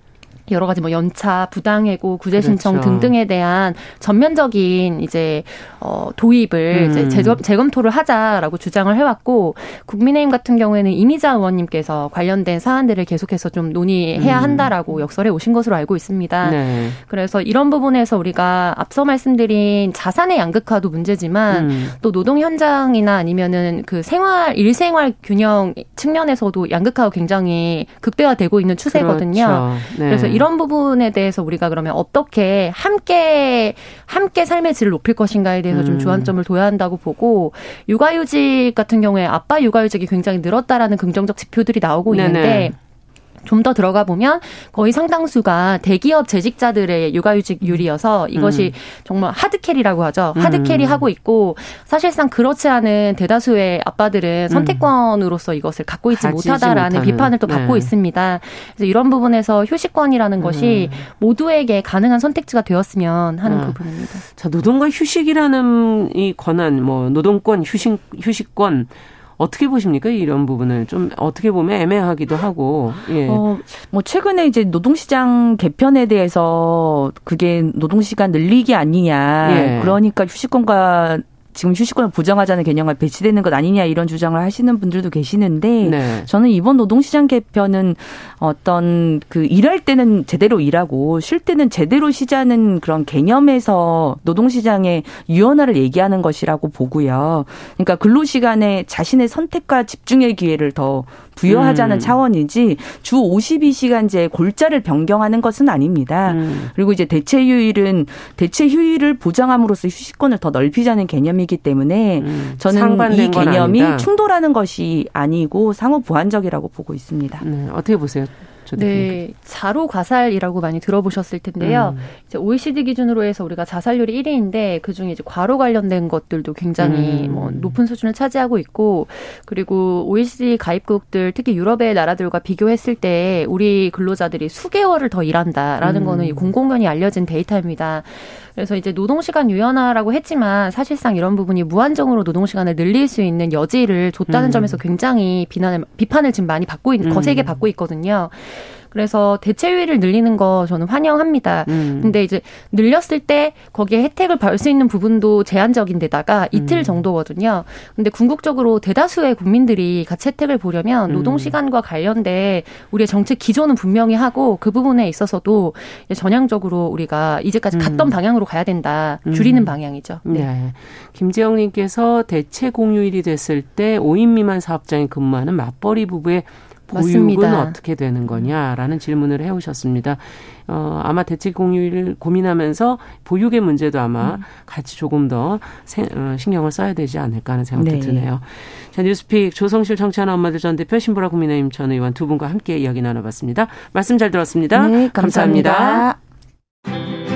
여러 가지 뭐 연차, 부당해고, 구제 신청 그렇죠. 등등에 대한 전면적인 이제 어 도입을 음. 이제 재검, 재검토를 하자라고 주장을 해왔고 국민의힘 같은 경우에는 이미자 의원님께서 관련된 사안들을 계속해서 좀 논의해야 음. 한다라고 역설해 오신 것으로 알고 있습니다. 네. 그래서 이런 부분에서 우리가 앞서 말씀드린 자산의 양극화도 문제지만 음. 또 노동 현장이나 아니면은 그 생활 일생활 균형 측면에서도 양극화가 굉장히 극대화되고 있는 추세거든요. 그렇죠. 네. 그래서 이런 부분에 대해서 우리가 그러면 어떻게 함께 함께 삶의 질을 높일 것인가에 대해서 좀 음. 주안점을 둬야 한다고 보고 육아휴직 같은 경우에 아빠 육아휴직이 굉장히 늘었다라는 긍정적 지표들이 나오고 있는데. 좀 더 들어가 보면 거의 상당수가 대기업 재직자들의 육아휴직률이어서 이것이 음. 정말 하드캐리라고 하죠. 하드캐리 음. 하고 있고 사실상 그렇지 않은 대다수의 아빠들은 음. 선택권으로서 이것을 갖고 있지 못하다라는 못하는. 비판을 또 받고 네. 있습니다. 그래서 이런 부분에서 휴식권이라는 것이 음. 모두에게 가능한 선택지가 되었으면 하는 아. 부분입니다. 자, 노동과 휴식이라는 이 권한, 뭐 노동권, 휴식 휴식권 어떻게 보십니까? 이런 부분을 좀 어떻게 보면 애매하기도 하고. 예. 어, 뭐 최근에 이제 노동시장 개편에 대해서 그게 노동시간 늘리기 아니냐. 예. 그러니까 휴식권과 지금 휴식권을 보장하자는 개념을 배치되는 것 아니냐 이런 주장을 하시는 분들도 계시는데 네. 저는 이번 노동시장 개편은 어떤 그 일할 때는 제대로 일하고 쉴 때는 제대로 쉬자는 그런 개념에서 노동시장의 유연화를 얘기하는 것이라고 보고요. 그러니까 근로시간에 자신의 선택과 집중의 기회를 더 부여하자는 음. 차원이지 주 52시간제 골자를 변경하는 것은 아닙니다. 음. 그리고 이제 대체 휴일은 대체 휴일을 보장함으로써 휴식권을 더 넓히자는 개념이기 때문에 음. 저는 이 개념이 충돌하는 것이 아니고 상호 보완적이라고 보고 있습니다. 네, 어떻게 보세요? 네, 자로 과살이라고 많이 들어보셨을 텐데요. 음. 이제 OECD 기준으로 해서 우리가 자살률이 1위인데 그 중에 이제 과로 관련된 것들도 굉장히 음. 뭐 높은 수준을 차지하고 있고 그리고 OECD 가입국들 특히 유럽의 나라들과 비교했을 때 우리 근로자들이 수개월을 더 일한다라는 음. 거는 공공연히 알려진 데이터입니다. 그래서 이제 노동시간 유연화라고 했지만 사실상 이런 부분이 무한정으로 노동시간을 늘릴 수 있는 여지를 줬다는 음. 점에서 굉장히 비난을, 비판을 지금 많이 받고 있는, 거세게 음. 받고 있거든요. 그래서 대체율을 늘리는 거 저는 환영합니다. 음. 근데 이제 늘렸을 때 거기에 혜택을 받을 수 있는 부분도 제한적인 데다가 이틀 음. 정도거든요. 근데 궁극적으로 대다수의 국민들이 같이 혜택을 보려면 음. 노동 시간과 관련돼 우리의 정책 기조는 분명히 하고 그 부분에 있어서도 전향적으로 우리가 이제까지 갔던 음. 방향으로 가야 된다. 줄이는 음. 방향이죠. 네. 네. 김재영 님께서 대체 공휴일이 됐을 때 5인 미만 사업장에 근무하는 맞벌이 부부의 보육은 맞습니다. 어떻게 되는 거냐라는 질문을 해오셨습니다. 어, 아마 대책 공유를 고민하면서 보육의 문제도 아마 음. 같이 조금 더 세, 어, 신경을 써야 되지 않을까 하는 생각도 네. 드네요. 자, 뉴스픽 조성실 청취하는 엄마들 전 대표 신보라 국민의힘 전 의원 두 분과 함께 이야기 나눠봤습니다. 말씀 잘 들었습니다. 네, 감사합니다. 감사합니다.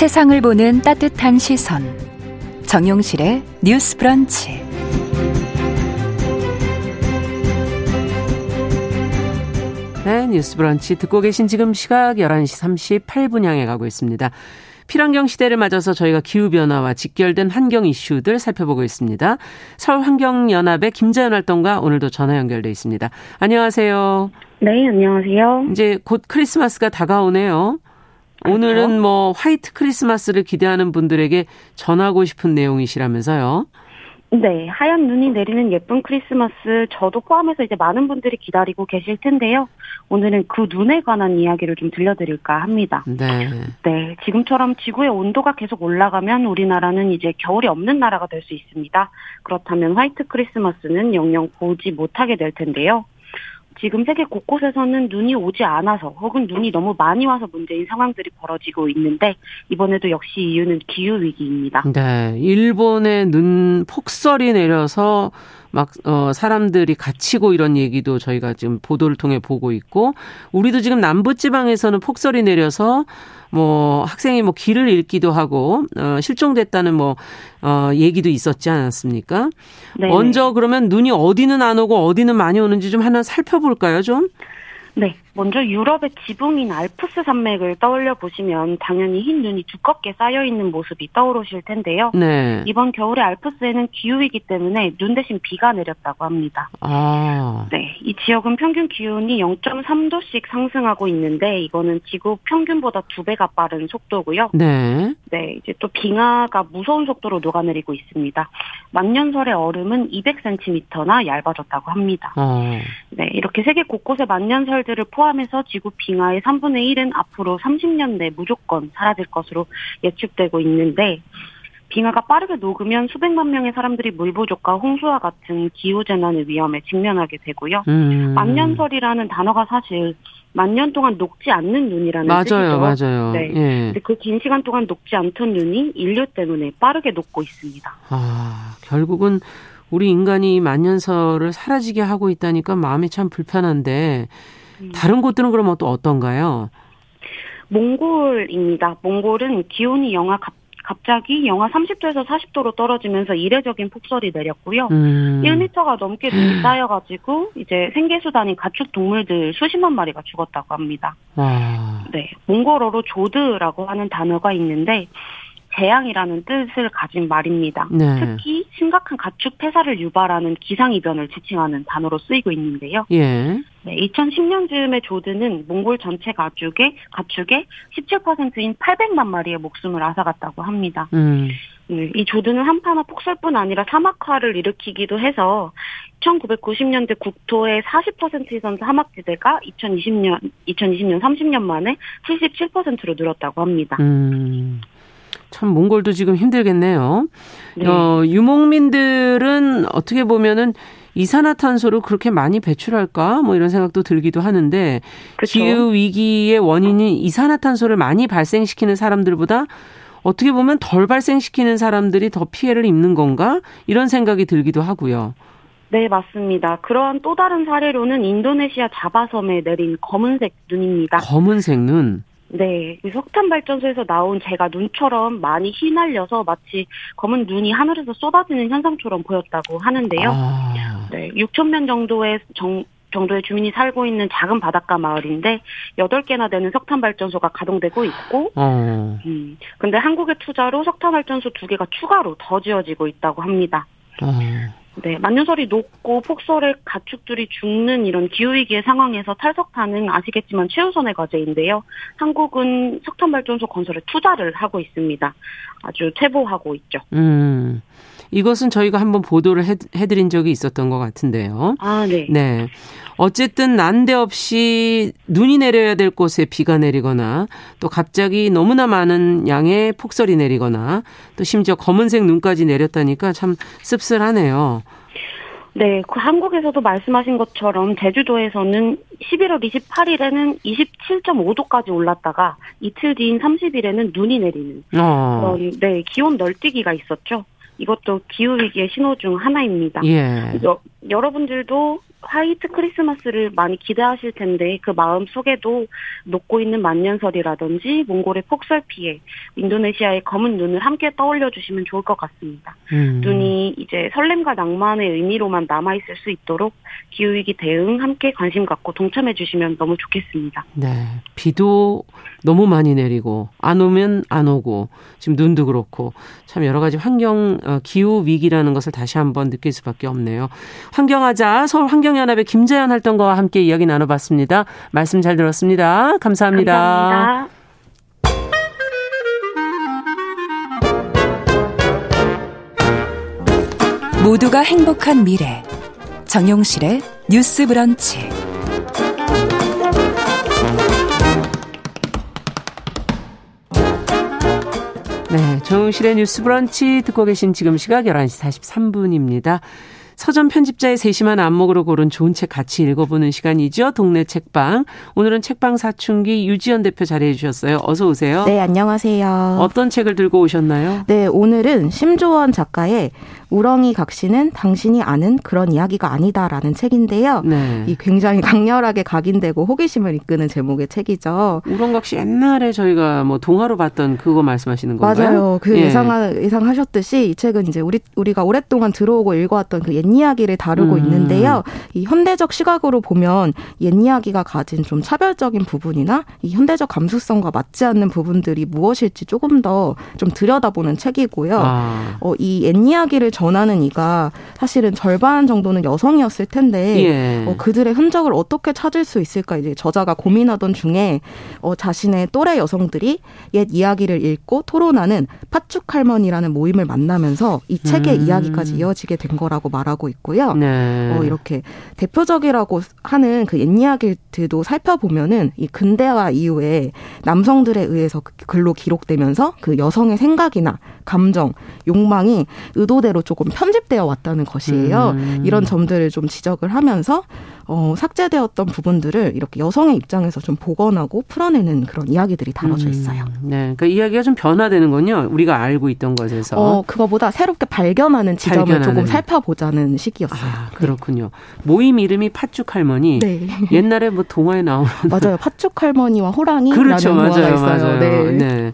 세상을 보는 따뜻한 시선. 정용실의 뉴스 브런치. 네, 뉴스 브런치 듣고 계신 지금 시각 11시 38분 향해 가고 있습니다. 필환경 시대를 맞아서 저희가 기후변화와 직결된 환경 이슈들 살펴보고 있습니다. 서울환경연합의 김자연 활동가 오늘도 전화 연결돼 있습니다. 안녕하세요. 네, 안녕하세요. 이제 곧 크리스마스가 다가오네요. 그렇죠? 오늘은 뭐 화이트 크리스마스를 기대하는 분들에게 전하고 싶은 내용이시라면서요. 네, 하얀 눈이 내리는 예쁜 크리스마스 저도 포함해서 이제 많은 분들이 기다리고 계실 텐데요. 오늘은 그 눈에 관한 이야기를 좀 들려드릴까 합니다. 네. 네, 지금처럼 지구의 온도가 계속 올라가면 우리나라는 이제 겨울이 없는 나라가 될 수 있습니다. 그렇다면 화이트 크리스마스는 영영 보지 못하게 될 텐데요. 지금 세계 곳곳에서는 눈이 오지 않아서 혹은 눈이 너무 많이 와서 문제인 상황들이 벌어지고 있는데 이번에도 역시 이유는 기후 위기입니다. 네, 일본에 눈 폭설이 내려서 막 어, 사람들이 갇히고 이런 얘기도 저희가 지금 보도를 통해 보고 있고 우리도 지금 남부 지방에서는 폭설이 내려서 뭐 학생이 뭐 길을 잃기도 하고 어 실종됐다는 뭐어 얘기도 있었지 않았습니까? 네. 먼저 그러면 눈이 어디는 안 오고 어디는 많이 오는지 좀 하나 살펴볼까요, 좀? 네. 먼저 유럽의 지붕인 알프스 산맥을 떠올려 보시면 당연히 흰 눈이 두껍게 쌓여 있는 모습이 떠오르실 텐데요. 네. 이번 겨울에 알프스에는 기후이기 때문에 눈 대신 비가 내렸다고 합니다. 아. 네. 이 지역은 평균 기온이 0.3도씩 상승하고 있는데 이거는 지구 평균보다 두 배가 빠른 속도고요. 네. 네. 이제 또 빙하가 무서운 속도로 녹아내리고 있습니다. 만년설의 얼음은 200cm나 얇아졌다고 합니다. 아. 네. 이렇게 세계 곳곳의 만년설들을 포 함해서 지구 빙하의 3분의 1은 앞으로 30년 내 무조건 사라질 것으로 예측되고 있는데 빙하가 빠르게 녹으면 수백만 명의 사람들이 물 부족과 홍수와 같은 기후 재난의 위험에 직면하게 되고요. 음. 만년설이라는 단어가 사실 만년 동안 녹지 않는 눈이라는 맞아요, 뜻이죠. 맞아요. 네. 예. 근데 그 긴 시간 동안 녹지 않던 눈이 인류 때문에 빠르게 녹고 있습니다. 아, 결국은 우리 인간이 만년설을 사라지게 하고 있다니까 마음이 참 불편한데 음. 다른 곳들은 그러면 또 어떤가요? 몽골입니다. 몽골은 기온이 영하 갑, 갑자기 영하 30도에서 40도로 떨어지면서 이례적인 폭설이 내렸고요. 음. 1m가 넘게 눈이 쌓여가지고 이제 생계수단인 가축 동물들 수십만 마리가 죽었다고 합니다. 와. 네, 몽골어로 조드라고 하는 단어가 있는데 재앙이라는 뜻을 가진 말입니다. 네. 특히 심각한 가축 폐사를 유발하는 기상이변을 지칭하는 단어로 쓰이고 있는데요. 예. 네, 2010년 즈음에 조드는 몽골 전체 가축의 가축의 17%인 800만 마리의 목숨을 앗아갔다고 합니다. 음. 네, 이 조드는 한파나 폭설뿐 아니라 사막화를 일으키기도 해서 1990년대 국토의 40% 이상 사막지대가 2020년 2020년 30년 만에 77%로 늘었다고 합니다. 음. 참 몽골도 지금 힘들겠네요. 네. 어, 유목민들은 어떻게 보면은 이산화탄소를 그렇게 많이 배출할까? 뭐 이런 생각도 들기도 하는데 그렇죠. 기후 위기의 원인이 이산화탄소를 많이 발생시키는 사람들보다 어떻게 보면 덜 발생시키는 사람들이 더 피해를 입는 건가? 이런 생각이 들기도 하고요. 네, 맞습니다. 그러한 또 다른 사례로는 인도네시아 자바섬에 내린 검은색 눈입니다. 검은색 눈? 네, 석탄 발전소에서 나온 제가 눈처럼 많이 휘날려서 마치 검은 눈이 하늘에서 쏟아지는 현상처럼 보였다고 하는데요. 아. 네, 6천 명 정도의 정, 정도의 주민이 살고 있는 작은 바닷가 마을인데 8개나 되는 석탄 발전소가 가동되고 있고 어. 음, 근데 한국의 투자로 석탄 발전소 2개가 추가로 더 지어지고 있다고 합니다. 어. 네, 만년설이 높고 폭설에 가축들이 죽는 이런 기후위기의 상황에서 탈석탄은 아시겠지만 최우선의 과제인데요. 한국은 석탄발전소 건설에 투자를 하고 있습니다. 아주 퇴보하고 있죠. 음. 이것은 저희가 한번 보도를 해, 해드린 적이 있었던 것 같은데요. 아, 네. 네. 어쨌든 난데없이 눈이 내려야 될 곳에 비가 내리거나 또 갑자기 너무나 많은 양의 폭설이 내리거나 또 심지어 검은색 눈까지 내렸다니까 참 씁쓸하네요. 네, 그 한국에서도 말씀하신 것처럼 제주도에서는 11월 28일에는 27.5도까지 올랐다가 이틀 뒤인 30일에는 눈이 내리는 어. 그런 네 기온 널뛰기가 있었죠. 이것도 기후 위기의 신호 중 하나입니다. 예. 여, 여러분들도 화이트 크리스마스를 많이 기대하실 텐데 그 마음 속에도 녹고 있는 만년설이라든지 몽골의 폭설 피해, 인도네시아의 검은 눈을 함께 떠올려 주시면 좋을 것 같습니다. 음. 눈이 이제 설렘과 낭만의 의미로만 남아 있을 수 있도록 기후 위기 대응 함께 관심 갖고 동참해 주시면 너무 좋겠습니다. 네. 비도 너무 많이 내리고 안 오면 안 오고 지금 눈도 그렇고 참 여러 가지 환경 어, 기후 위기라는 것을 다시 한번 느낄 수밖에 없네요. 환경하자 서울 환경 연합의 김재현 활동가와 함께 이야기 나눠봤습니다. 말씀 잘 들었습니다. 감사합니다. 감사합니다. 모두가 행복한 미래 정용실의 뉴스 브런치 네, 정용실의 뉴스 브런치 듣고 계신 지금 시각 11시 43분입니다. 서점 편집자의 세심한 안목으로 고른 좋은 책 같이 읽어보는 시간이죠. 동네 책방. 오늘은 책방 사춘기 유지연 대표 자리해 주셨어요. 어서 오세요. 네, 안녕하세요. 어떤 책을 들고 오셨나요? 네, 오늘은 심조원 작가의 우렁이 각시는 당신이 아는 그런 이야기가 아니다라는 책인데요. 네. 이 굉장히 강렬하게 각인되고 호기심을 이끄는 제목의 책이죠. 우렁각시 옛날에 저희가 뭐 동화로 봤던 그거 말씀하시는 건가요? 맞아요. 그 예. 예상 예상하셨듯이 이 책은 이제 우리 우리가 오랫동안 들어오고 읽어왔던 그 옛 이야기를 다루고 음. 있는데요. 이 현대적 시각으로 보면 옛 이야기가 가진 좀 차별적인 부분이나 이 현대적 감수성과 맞지 않는 부분들이 무엇일지 조금 더 좀 들여다보는 책이고요. 아. 어, 이옛 이야기를 전하는 이가 사실은 절반 정도는 여성이었을 텐데 예. 어, 그들의 흔적을 어떻게 찾을 수 있을까 이제 저자가 고민하던 중에 어, 자신의 또래 여성들이 옛 이야기를 읽고 토론하는 팥죽 할머니라는 모임을 만나면서 이 책의 음. 이야기까지 이어지게 된 거라고 말하고 있고요. 네. 어, 이렇게 대표적이라고 하는 그 옛 이야기들도 살펴보면은 이 근대화 이후에 남성들에 의해서 그 글로 기록되면서 그 여성의 생각이나 감정, 욕망이 의도대로 조금 편집되어 왔다는 것이에요. 음. 이런 점들을 좀 지적을 하면서 어, 삭제되었던 부분들을 이렇게 여성의 입장에서 좀 복원하고 풀어내는 그런 이야기들이 다뤄져 음. 있어요. 음. 네, 그러니까 이야기가 좀 변화되는군요. 우리가 알고 있던 것에서. 어, 그거보다 새롭게 발견하는 지점을 발견하는. 조금 살펴보자는 시기였어요. 아, 그렇군요. 네. 모임 이름이 팥죽 할머니. 네. 옛날에 뭐 동화에 나오는 맞아요. 팥죽 할머니와 호랑이라는 그렇죠, 맞아요, 있어요. 맞아요. 네. 네.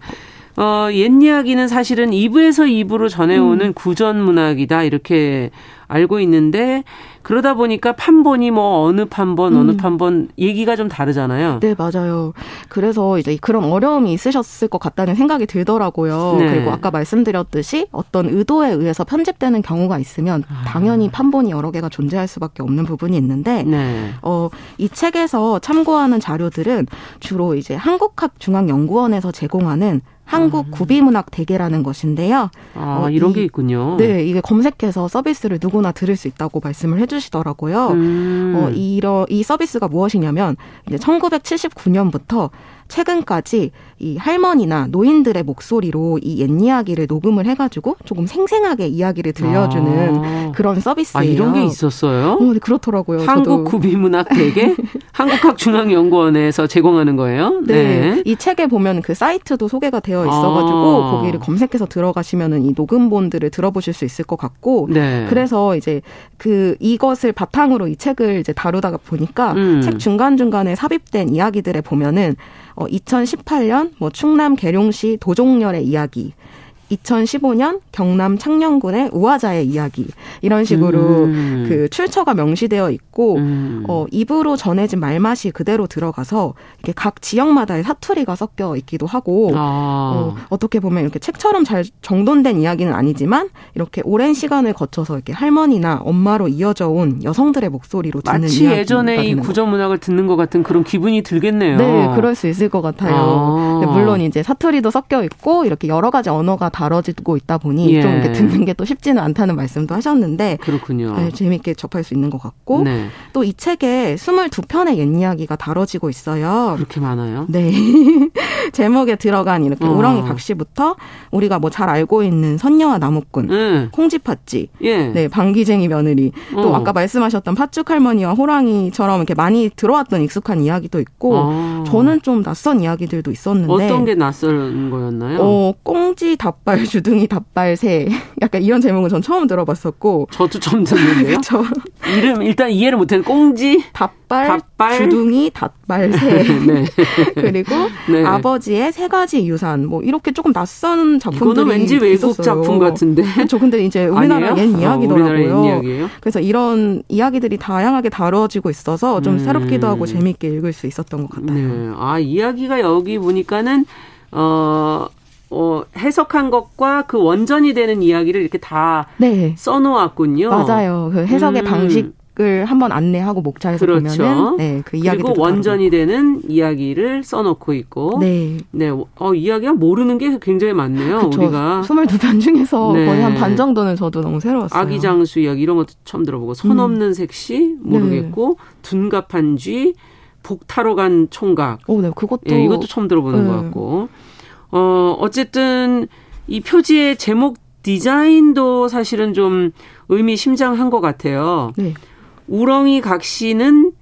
어, 옛 이야기는 사실은 2부에서 2부로 전해오는 음. 구전 문학이다 이렇게 알고 있는데 그러다 보니까 판본이 뭐 어느 판본 음. 어느 판본 얘기가 좀 다르잖아요. 네 맞아요. 그래서 이제 그런 어려움이 있으셨을 것 같다는 생각이 들더라고요. 네. 그리고 아까 말씀드렸듯이 어떤 의도에 의해서 편집되는 경우가 있으면 아. 당연히 판본이 여러 개가 존재할 수밖에 없는 부분이 있는데 네. 어, 이 책에서 참고하는 자료들은 주로 이제 한국학중앙연구원에서 제공하는 한국 아. 구비문학 대계라는 것인데요. 아, 어, 이런 이, 게 있군요. 네, 이게 검색해서 서비스를 누구나 들을 수 있다고 말씀을 해주시더라고요. 음. 어, 이러, 이 서비스가 무엇이냐면, 이제 1979년부터 최근까지 이 할머니나 노인들의 목소리로 이 옛 이야기를 녹음을 해가지고 조금 생생하게 이야기를 들려주는 아. 그런 서비스예요. 아, 이런 게 있었어요? 어, 네, 그렇더라고요. 한국 구비문학 대계 한국학중앙연구원에서 제공하는 거예요? 네. 네. 이 책에 보면 그 사이트도 소개가 되어 있어가지고 아. 거기를 검색해서 들어가시면은 이 녹음본들을 들어보실 수 있을 것 같고 네. 그래서 이제 그 이것을 바탕으로 이 책을 이제 다루다가 보니까 음. 책 중간 중간에 삽입된 이야기들에 보면은 어, 2018년 뭐 충남 계룡시 도종렬의 이야기 2015년 경남 창녕군의 우화자의 이야기 이런 식으로 음. 그 출처가 명시되어 있고 음. 어 입으로 전해진 말맛이 그대로 들어가서 이렇게 각 지역마다의 사투리가 섞여 있기도 하고 아. 어, 어떻게 보면 이렇게 책처럼 잘 정돈된 이야기는 아니지만 이렇게 오랜 시간을 거쳐서 이렇게 할머니나 엄마로 이어져 온 여성들의 목소리로 듣는 마치 예전에 이 구전 문학을 듣는 것 같은 그런 기분이 들겠네요. 네, 그럴 수 있을 것 같아요. 아. 물론 이제 사투리도 섞여 있고 이렇게 여러 가지 언어가 다뤄지고 있다 보니 예. 좀 이렇게 듣는 게 또 쉽지는 않다는 말씀도 하셨는데 그렇군요. 네, 재미있게 접할 수 있는 것 같고 네. 또이 책에 22편의 옛 이야기가 다뤄지고 있어요. 그렇게 많아요? 네. 제목에 들어간 이렇게 어. 우렁이 각시부터 우리가 뭐 잘 알고 있는 선녀와 나무꾼, 음. 콩쥐팥쥐, 예. 네, 방귀쟁이 며느리, 어. 또 아까 말씀하셨던 팥죽 할머니와 호랑이처럼 이렇게 많이 들어왔던 익숙한 이야기도 있고 어. 저는 좀 낯선 이야기들도 있었는데 어떤 게 낯선 거였나요? 어, 꽁지 닭발 주둥이 닭발 새 약간 이런 제목은 전 처음 들어봤었고 저도 처음 듣는데요. 저 이름 일단 이해를 못했는 꽁지 닭발, 닭발. 주둥이 닭발 새 네. 그리고 네. 아버지의 세 가지 유산 뭐 이렇게 조금 낯선 작품들이 왠지 외국 있었어요. 작품 같은데 그렇죠. 근데 이제 우리나라 옛 이야기더라고요. 어, 이야기예요? 그래서 이런 이야기들이 다양하게 다뤄지고 있어서 좀 음. 새롭기도 하고 재미있게 읽을 수 있었던 것 같아요. 네. 아 이야기가 여기 보니까는 어 어, 해석한 것과 그 원전이 되는 이야기를 이렇게 다 네. 써놓았군요. 맞아요. 그 해석의 음. 방식을 한번 안내하고 목차에서 그렇죠. 보면은 네, 그 이야기 그리고 원전이 되는 이야기를 써놓고 있고 네, 네, 어 이야기가 모르는 게 굉장히 많네요. 그쵸. 우리가 22편 중에서 네. 거의 한 반 정도는 저도 너무 새로웠어요. 아기 장수 이야기 이런 것도 처음 들어보고 손 음. 없는 음. 색시 모르겠고 네. 둔갑한 쥐 복타로 간 총각. 오, 네, 그것도 예, 이것도 처음 들어보는 네. 것 같고. 어, 어쨌든 이 표지의 제목 디자인도 사실은 좀 의미심장한 것 같아요. 네. 우렁이 각시는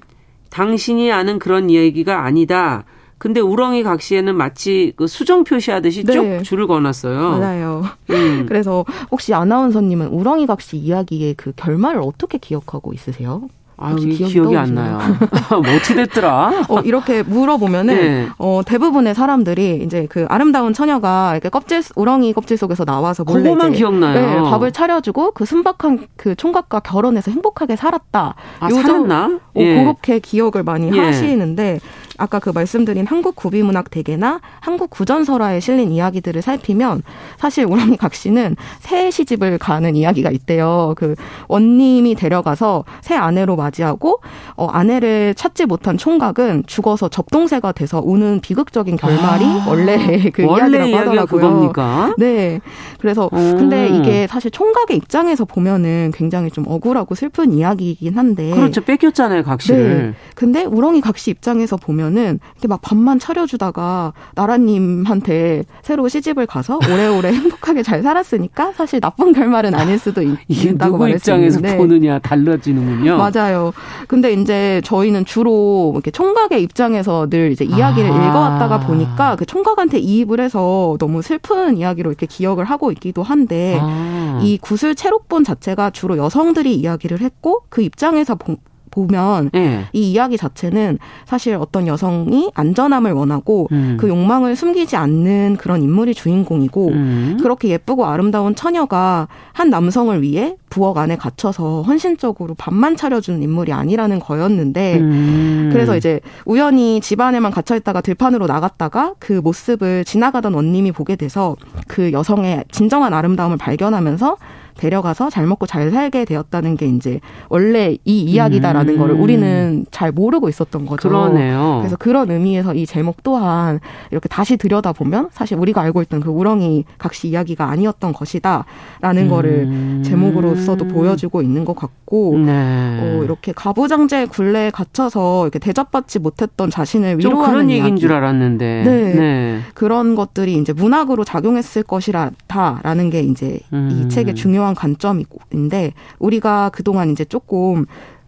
당신이 아는 그런 얘기가 아니다. 근데 우렁이 각시에는 마치 그 수정 표시하듯이 네. 쭉 줄을 거놨어요. 맞아요. 음. 그래서 혹시 아나운서님은 우렁이 각시 이야기의 그 결말을 어떻게 기억하고 있으세요? 아, 기억이, 기억이 안 나요. 뭐 어떻게 됐더라? 어, 이렇게 물어보면은 네. 어, 대부분의 사람들이 이제 그 아름다운 처녀가 이렇게 껍질 우렁이 껍질 속에서 나와서 몰래 그거만 기억나요. 네, 밥을 차려주고 그 순박한 그 총각과 결혼해서 행복하게 살았다. 아, 요정, 살았나? 예. 그렇게 기억을 많이 예. 하시는데 아까 그 말씀드린 한국 구비문학 대계나 한국 구전설화에 실린 이야기들을 살피면 사실 우렁이 각시는 새 시집을 가는 이야기가 있대요. 그 원님이 데려가서 새 아내로 맞이하고 어, 아내를 찾지 못한 총각은 죽어서 접동새가 돼서 우는 비극적인 결말이 아, 원래 그 원래 이야기라고 하더라고요. 그겁니까? 네. 그래서 오. 근데 이게 사실 총각의 입장에서 보면은 굉장히 좀 억울하고 슬픈 이야기이긴 한데 그렇죠. 뺏겼잖아요, 각시를. 네. 근데 우렁이 각시 입장에서 보면 보면은 이렇게 막 밥만 차려주다가 나라님한테 새로 시집을 가서 오래오래 행복하게 잘 살았으니까 사실 나쁜 결말은 아닐 수도 있, 이게 다고 누구 입장에서 보느냐 달라지는군요. 맞아요. 근데 이제 저희는 주로 이렇게 총각의 입장에서 늘 이제 이야기를 아. 읽어왔다가 보니까 그 총각한테 이입을 해서 너무 슬픈 이야기로 이렇게 기억을 하고 있기도 한데 아. 이 구슬 체록본 자체가 주로 여성들이 이야기를 했고 그 입장에서 보 면 네. 이 이야기 자체는 사실 어떤 여성이 안전함을 원하고 음. 그 욕망을 숨기지 않는 그런 인물이 주인공이고 음. 그렇게 예쁘고 아름다운 처녀가 한 남성을 위해 부엌 안에 갇혀서 헌신적으로 밥만 차려주는 인물이 아니라는 거였는데 음. 그래서 이제 우연히 집 안에만 갇혀 있다가 들판으로 나갔다가 그 모습을 지나가던 원님이 보게 돼서 그 여성의 진정한 아름다움을 발견하면서 데려가서 잘 먹고 잘 살게 되었다는 게 이제 원래 이 이야기다라는 음. 거를 우리는 잘 모르고 있었던 거죠. 그러네요. 그래서 그런 의미에서 이 제목 또한 이렇게 다시 들여다보면 사실 우리가 알고 있던 그 우렁이 각시 이야기가 아니었던 것이다라는 음. 거를 제목으로서도 보여주고 있는 것 같고 네. 어, 이렇게 가부장제 굴레에 갇혀서 이렇게 대접받지 못했던 자신을 위로하는 그런 얘기인 이야기. 줄 알았는데 네. 네. 그런 것들이 이제 문학으로 작용했을 것이라다라는 게 이제 음. 이 책의 중요한 중요한 관점인데 우리가 그동안 이제 조금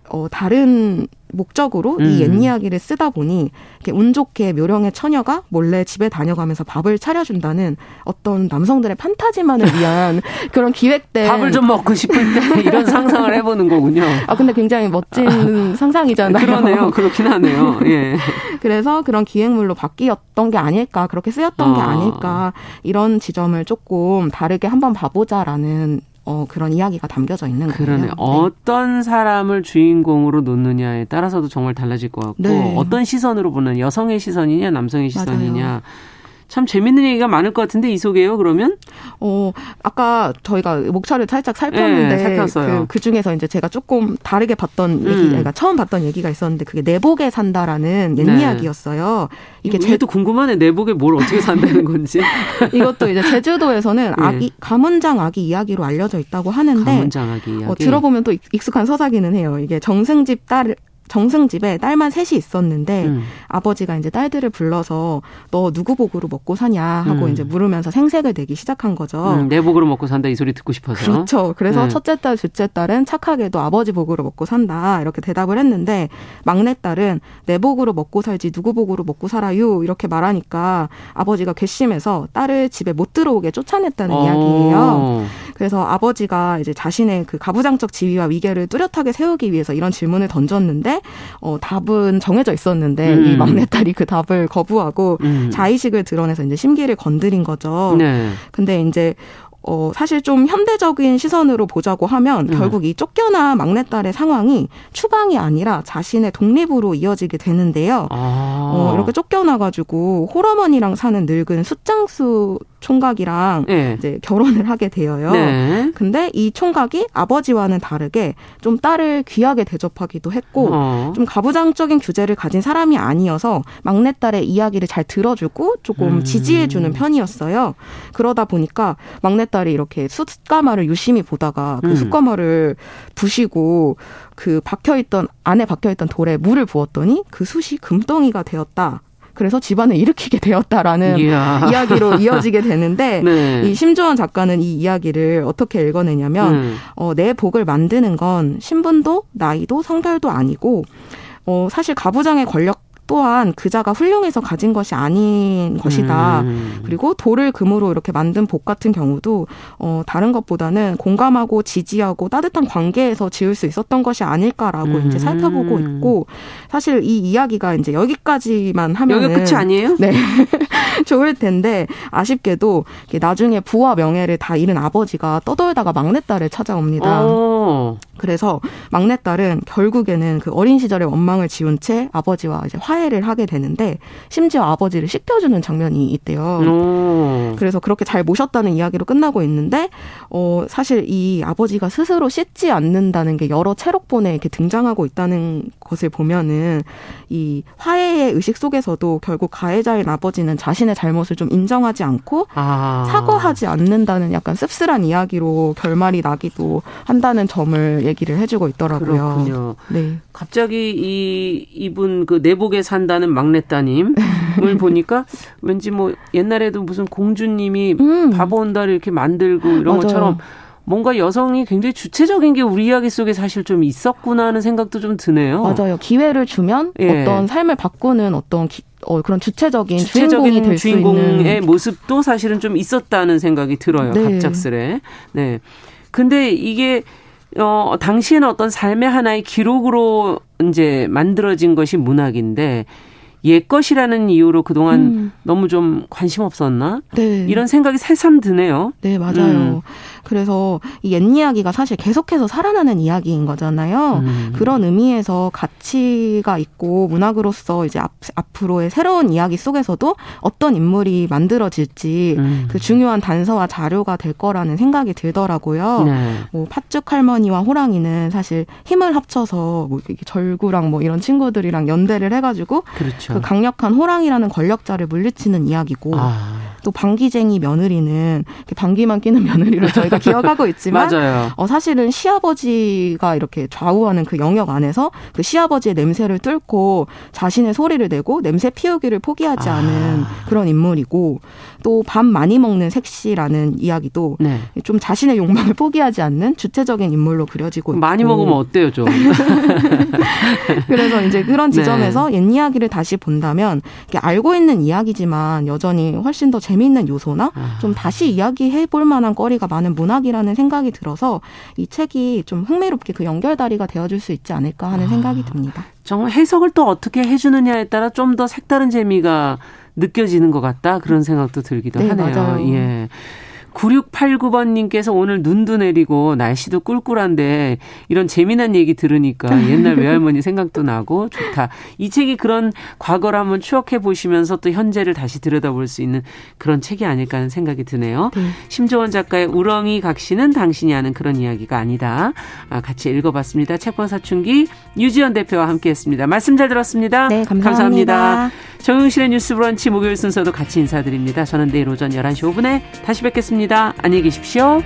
어 다른 목적으로 음. 이옛 이야기를 쓰다 보니 운 좋게 묘령의 처녀가 몰래 집에 다녀가면서 밥을 차려준다는 어떤 남성들의 판타지만을 위한 그런 기획된 밥을 좀 먹고 싶을 때 이런 상상을 해보는 거군요. 아 근데 굉장히 멋진 아, 상상이잖아요. 그러네요. 그렇긴 하네요. 예. 그래서 그런 기획물로 바뀌었던 게 아닐까 그렇게 쓰였던 아. 게 아닐까 이런 지점을 조금 다르게 한번 봐보자라는 어, 그런 이야기가 담겨져 있는 거예요. 그러네. 네. 어떤 사람을 주인공으로 놓느냐에 따라서도 정말 달라질 것 같고 네. 어떤 시선으로 보는 여성의 시선이냐 남성의 시선이냐 맞아요. 참 재밌는 얘기가 많을 것 같은데 이 속에요 그러면? 어 아까 저희가 목차를 살짝 살폈는데 네, 그, 그, 중에서 이제 제가 조금 다르게 봤던 음. 얘기, 그러니까 처음 봤던 얘기가 있었는데 그게 내복에 산다라는 옛 네. 이야기였어요. 이게 제도 궁금하네 내복에 뭘 어떻게 산다는 건지. 이것도 이제 제주도에서는 네. 아기 가문장 아기 이야기로 알려져 있다고 하는데 가문장 아기 이야기. 어, 들어보면 또 익숙한 서사기는 해요. 이게 정승집 딸 정승 집에 딸만 셋이 있었는데 음. 아버지가 이제 딸들을 불러서 너 누구 복으로 먹고 사냐 하고 음. 이제 물으면서 생색을 내기 시작한 거죠. 음, 내 복으로 먹고 산다 이 소리 듣고 싶어서. 그렇죠. 그래서 네. 첫째 딸, 둘째 딸은 착하게도 아버지 복으로 먹고 산다 이렇게 대답을 했는데 막내 딸은 내 복으로 먹고 살지 누구 복으로 먹고 살아요 이렇게 말하니까 아버지가 괘씸해서 딸을 집에 못 들어오게 쫓아냈다는 어. 이야기예요. 그래서 아버지가 이제 자신의 그 가부장적 지위와 위계를 뚜렷하게 세우기 위해서 이런 질문을 던졌는데 어, 답은 정해져 있었는데 음. 이 막내딸이 그 답을 거부하고 음. 자의식을 드러내서 이제 심기를 건드린 거죠. 네. 근데 이제 어, 사실 좀 현대적인 시선으로 보자고 하면 음. 결국 이 쫓겨나 막내딸의 상황이 추방이 아니라 자신의 독립으로 이어지게 되는데요. 아. 어, 이렇게 쫓겨나가지고 홀어머니랑 사는 늙은 숫장수 총각이랑 네. 이제 결혼을 하게 되어요. 네. 근데 이 총각이 아버지와는 다르게 좀 딸을 귀하게 대접하기도 했고 어. 좀 가부장적인 규제를 가진 사람이 아니어서 막내딸의 이야기를 잘 들어주고 조금 음. 지지해주는 편이었어요. 그러다 보니까 막내딸이 이렇게 숯가마를 유심히 보다가 그 음. 숯가마를 부시고 그 박혀있던 안에 박혀있던 돌에 물을 부었더니 그 숯이 금덩이가 되었다. 그래서 집안을 일으키게 되었다라는 이야. 이야기로 이어지게 되는데 네. 이 심조원 작가는 이 이야기를 어떻게 읽어내냐면 음. 어, 내 복을 만드는 건 신분도 나이도 성별도 아니고 어, 사실 가부장의 권력 또한 그자가 훌륭해서 가진 것이 아닌 것이다. 음. 그리고 돌을 금으로 이렇게 만든 복 같은 경우도 어 다른 것보다는 공감하고 지지하고 따뜻한 관계에서 지을 수 있었던 것이 아닐까라고 음. 이제 살펴보고 있고 사실 이 이야기가 이제 여기까지만 하면 여기 끝이 아니에요? 네. 좋을 텐데 아쉽게도 나중에 부와 명예를 다 잃은 아버지가 떠돌다가 막내딸을 찾아옵니다. 오. 그래서 막내딸은 결국에는 그 어린 시절의 원망을 지운 채 아버지와 이제 화해를 하게 되는데 심지어 아버지를 씻겨주는 장면이 있대요. 오. 그래서 그렇게 잘 모셨다는 이야기로 끝나고 있는데 어 사실 이 아버지가 스스로 씻지 않는다는 게 여러 체록본에 이렇게 등장하고 있다는 것을 보면은 이 화해의 의식 속에서도 결국 가해자인 아버지는 자신의 잘못을 좀 인정하지 않고 아. 사과하지 않는다는 약간 씁쓸한 이야기로 결말이 나기도 한다는 점을 얘기를 해주고 있더라고요. 그렇군요. 네. 갑자기 이 이분 그 내복에 산다는 막내따님을 보니까 왠지 뭐 옛날에도 무슨 공주님이 음. 바보 온다를 이렇게 만들고 이런 맞아요. 것처럼 뭔가 여성이 굉장히 주체적인 게 우리 이야기 속에 사실 좀 있었구나 하는 생각도 좀 드네요. 맞아요. 기회를 주면 예. 어떤 삶을 바꾸는 어떤 기, 어, 그런 주체적인, 주체적인 주인공의 모습도 사실은 좀 있었다는 생각이 들어요. 네. 갑작스레. 네. 근데 이게 어, 당시에는 어떤 삶의 하나의 기록으로 이제 만들어진 것이 문학인데 옛 것이라는 이유로 그동안 음. 너무 좀 관심 없었나? 네. 이런 생각이 새삼 드네요. 네, 맞아요. 음. 그래서 이 옛 이야기가 사실 계속해서 살아나는 이야기인 거잖아요. 음. 그런 의미에서 가치가 있고 문학으로서 이제 앞, 앞으로의 새로운 이야기 속에서도 어떤 인물이 만들어질지 음. 그 중요한 단서와 자료가 될 거라는 생각이 들더라고요. 네. 뭐 팥죽 할머니와 호랑이는 사실 힘을 합쳐서 뭐 절구랑 뭐 이런 친구들이랑 연대를 해가지고 그렇죠. 그 강력한 호랑이라는 권력자를 물리치는 이야기고 아. 또 방귀쟁이 며느리는 방귀만 끼는 며느리로 저희가 기억하고 있지만 어, 사실은 시아버지가 이렇게 좌우하는 그 영역 안에서 그 시아버지의 냄새를 뚫고 자신의 소리를 내고 냄새 피우기를 포기하지 않은 아. 그런 인물이고 또 밥 많이 먹는 색시라는 이야기도 네. 좀 자신의 욕망을 포기하지 않는 주체적인 인물로 그려지고 있고 많이 먹으면 어때요 좀 그래서 이제 그런 네. 지점에서 네. 옛 이야기를 다시 본다면 알고 있는 이야기지만 여전히 훨씬 더 재미 있는 요소나 아. 좀 다시 이야기해 볼 만한 거리가 많은 문학이라는 생각이 들어서 이 책이 좀 흥미롭게 그 연결다리가 되어줄 수 있지 않을까 하는 아. 생각이 듭니다. 정말 해석을 또 어떻게 해주느냐에 따라 좀 더 색다른 재미가 느껴지는 것 같다 그런 생각도 들기도 네, 하네요. 맞아요. 예. 9689번님께서 오늘 눈도 내리고 날씨도 꿀꿀한데 이런 재미난 얘기 들으니까 옛날 외할머니 생각도 나고 좋다. 이 책이 그런 과거를 한번 추억해 보시면서 또 현재를 다시 들여다볼 수 있는 그런 책이 아닐까 하는 생각이 드네요. 네. 심조원 작가의 우렁이 각시는 당신이 아는 그런 이야기가 아니다. 아, 같이 읽어봤습니다. 책방 사춘기 유지연 대표와 함께했습니다. 말씀 잘 들었습니다. 네, 감사합니다. 감사합니다. 정용실의 뉴스 브런치 목요일 순서도 같이 인사드립니다. 저는 내일 오전 11시 5분에 다시 뵙겠습니다. 안녕히 계십시오.